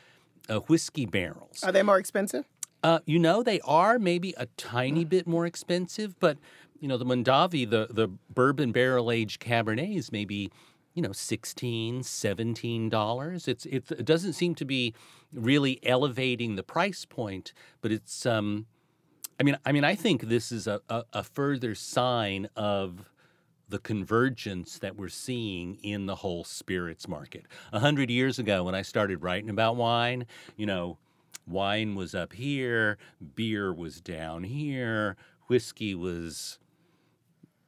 uh, whiskey barrels. Are they more expensive? Uh, you know, they are maybe a tiny bit more expensive, but you know, the Mondavi, the the bourbon barrel aged Cabernet is maybe you know 16 17 dollars it's, it's it doesn't seem to be really elevating the price point but it's um i mean i mean i think this is a, a, a further sign of the convergence that we're seeing in the whole spirits market. A hundred years ago, when I started writing about wine, you know, wine was up here, beer was down here, whiskey was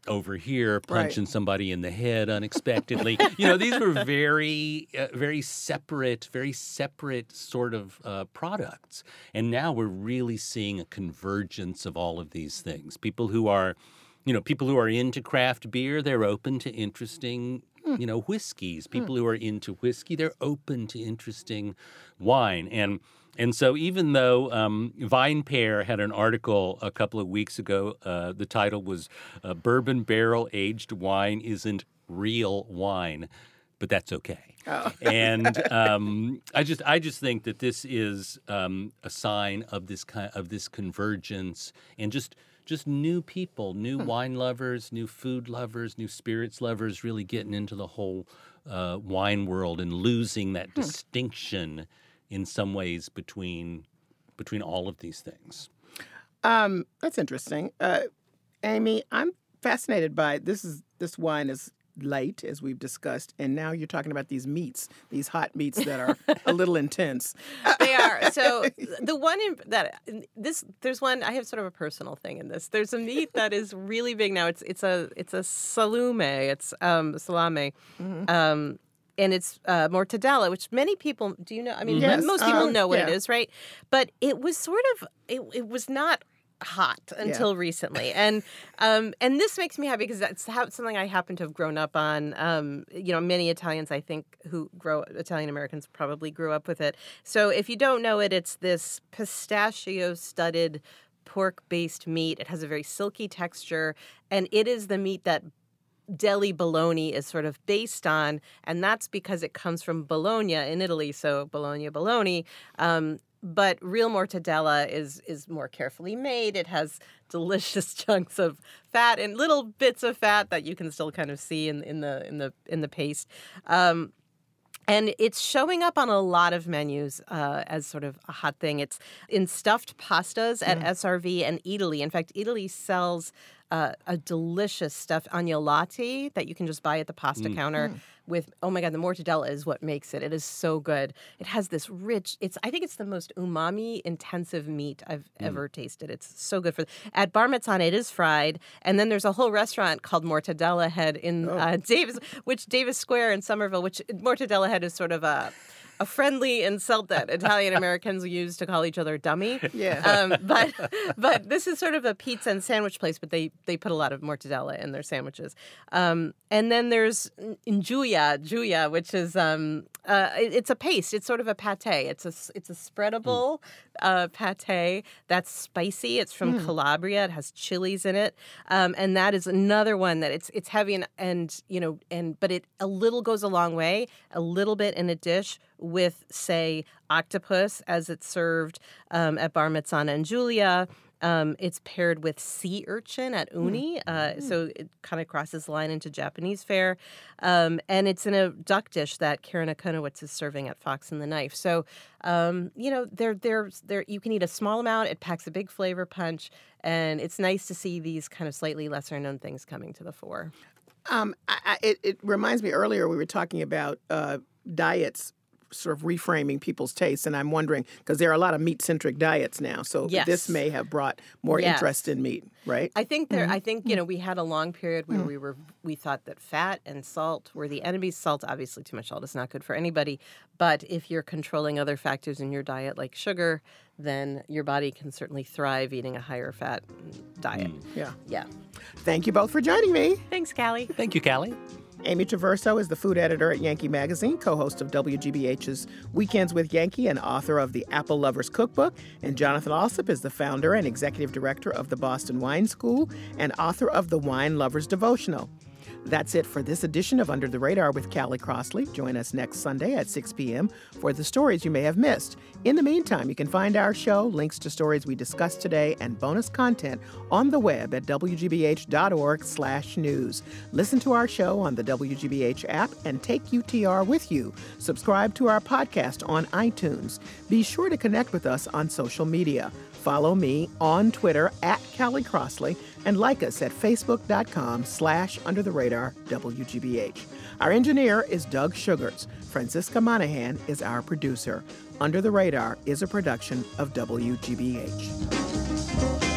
over here, punching somebody in the head unexpectedly. <laughs> you know, these were very, uh, very separate, very separate sort of uh, products. And now we're really seeing a convergence of all of these things. People who are you know, people who are into craft beer, they're open to interesting, you know, whiskeys. People who are into whiskey, they're open to interesting wine. And and so even though um, Vine Pair had an article a couple of weeks ago, uh, the title was uh, "Bourbon Barrel Aged Wine Isn't Real Wine." But that's okay, <laughs> and um, I just I just think that this is um, a sign of this kind of this convergence and just just new people, new wine lovers, new food lovers, new spirits lovers, really getting into the whole uh, wine world and losing that distinction in some ways between between all of these things. Um, that's interesting. Uh, Amy, I'm fascinated by this. Is this wine is light, as we've discussed, and now you're talking about these meats, these hot meats that are a <laughs> little intense. they are. <laughs> So the one in, that this there's one I have sort of a personal thing in this. There's a meat that is really big now. It's it's a it's a salume. It's um salame. Mm-hmm. Um and it's uh, mortadella, which many people do you know. I mean, Yes, most people um, know what it yeah. is, right? But it was sort of it, it was not hot until recently, and um, and this makes me happy because that's how, something I happen to have grown up on. Um, you know, many Italians I think who grow Italian Americans probably grew up with it. So if you don't know it, it's this pistachio studded pork based meat. It has a very silky texture, and it is the meat that deli bologna is sort of based on, and that's because it comes from Bologna in Italy. So Bologna bologna. Um, but real mortadella is is more carefully made. It has <laughs> delicious chunks of fat and little bits of fat that you can still kind of see in in the in the in the paste. Um, and it's showing up on a lot of menus uh, as sort of a hot thing. It's in stuffed pastas at SRV and Eataly. In fact, Eataly sells uh, a delicious stuffed agnolotti that you can just buy at the pasta counter. With oh my god, the mortadella is what makes it. It is so good. It has this rich. It's I think it's the most umami intensive meat I've ever tasted. It's so good for at Bar Mezzana. It is fried, and then there's a whole restaurant called Mortadella Head in uh, Davis, which Davis Square in Somerville. Which Mortadella Head is sort of a a friendly insult that Italian Americans use to call each other dummy. Yeah. Um, but but this is sort of a pizza and sandwich place, but they they put a lot of mortadella in their sandwiches. Um, and then there's nduja, nduja, which is um, uh, it- it's a paste. It's sort of a pate. It's a it's a spreadable uh, pate that's spicy. It's from Calabria. It has chilies in it, um, and that is another one that it's it's heavy and and you know and but it a little goes a long way. A little bit in a dish with say octopus as it's served um, at Bar Mezzana and nduja. Um, it's paired with sea urchin at uni, uh, so it kind of crosses the line into Japanese fare. Um, and it's in a duck dish that Karen Akunowicz is serving at Fox and the Knife. So, um, you know, there, there's, there, you can eat a small amount. It packs a big flavor punch, and it's nice to see these kind of slightly lesser known things coming to the fore. Um, I, I, it, it reminds me earlier we were talking about uh, diets sort of reframing people's tastes, and I'm wondering because there are a lot of meat centric diets now, so Yes. this may have brought more Yes. interest in meat, right? I think there. I Mm-hmm. think you know we had a long period Mm. where we were we thought that fat and salt were the enemies. Salt, obviously, too much salt is not good for anybody. But if you're controlling other factors in your diet, like sugar, then your body can certainly thrive eating a higher fat diet. yeah. Yeah. Thank you both for joining me. Thanks, Callie. Thank you, Callie. Amy Traverso is the food editor at Yankee Magazine, co host of WGBH's Weekends with Yankee, and author of the Apple Lovers Cookbook. And Jonathan Alsop is the founder and executive director of the Boston Wine School and author of the Wine Lovers Devotional. That's it for this edition of Under the Radar with Callie Crossley. Join us next Sunday at 6 p.m. for the stories you may have missed. In the meantime, you can find our show, links to stories we discussed today, and bonus content on the web at wgbh.org/news. Listen to our show on the WGBH app and take UTR with you. Subscribe to our podcast on iTunes. Be sure to connect with us on social media. Follow me on Twitter at Callie Crossley and like us at facebook.com slash under the radar WGBH. Our engineer is Doug Sugars. Francisca Monahan is our producer. Under the Radar is a production of WGBH.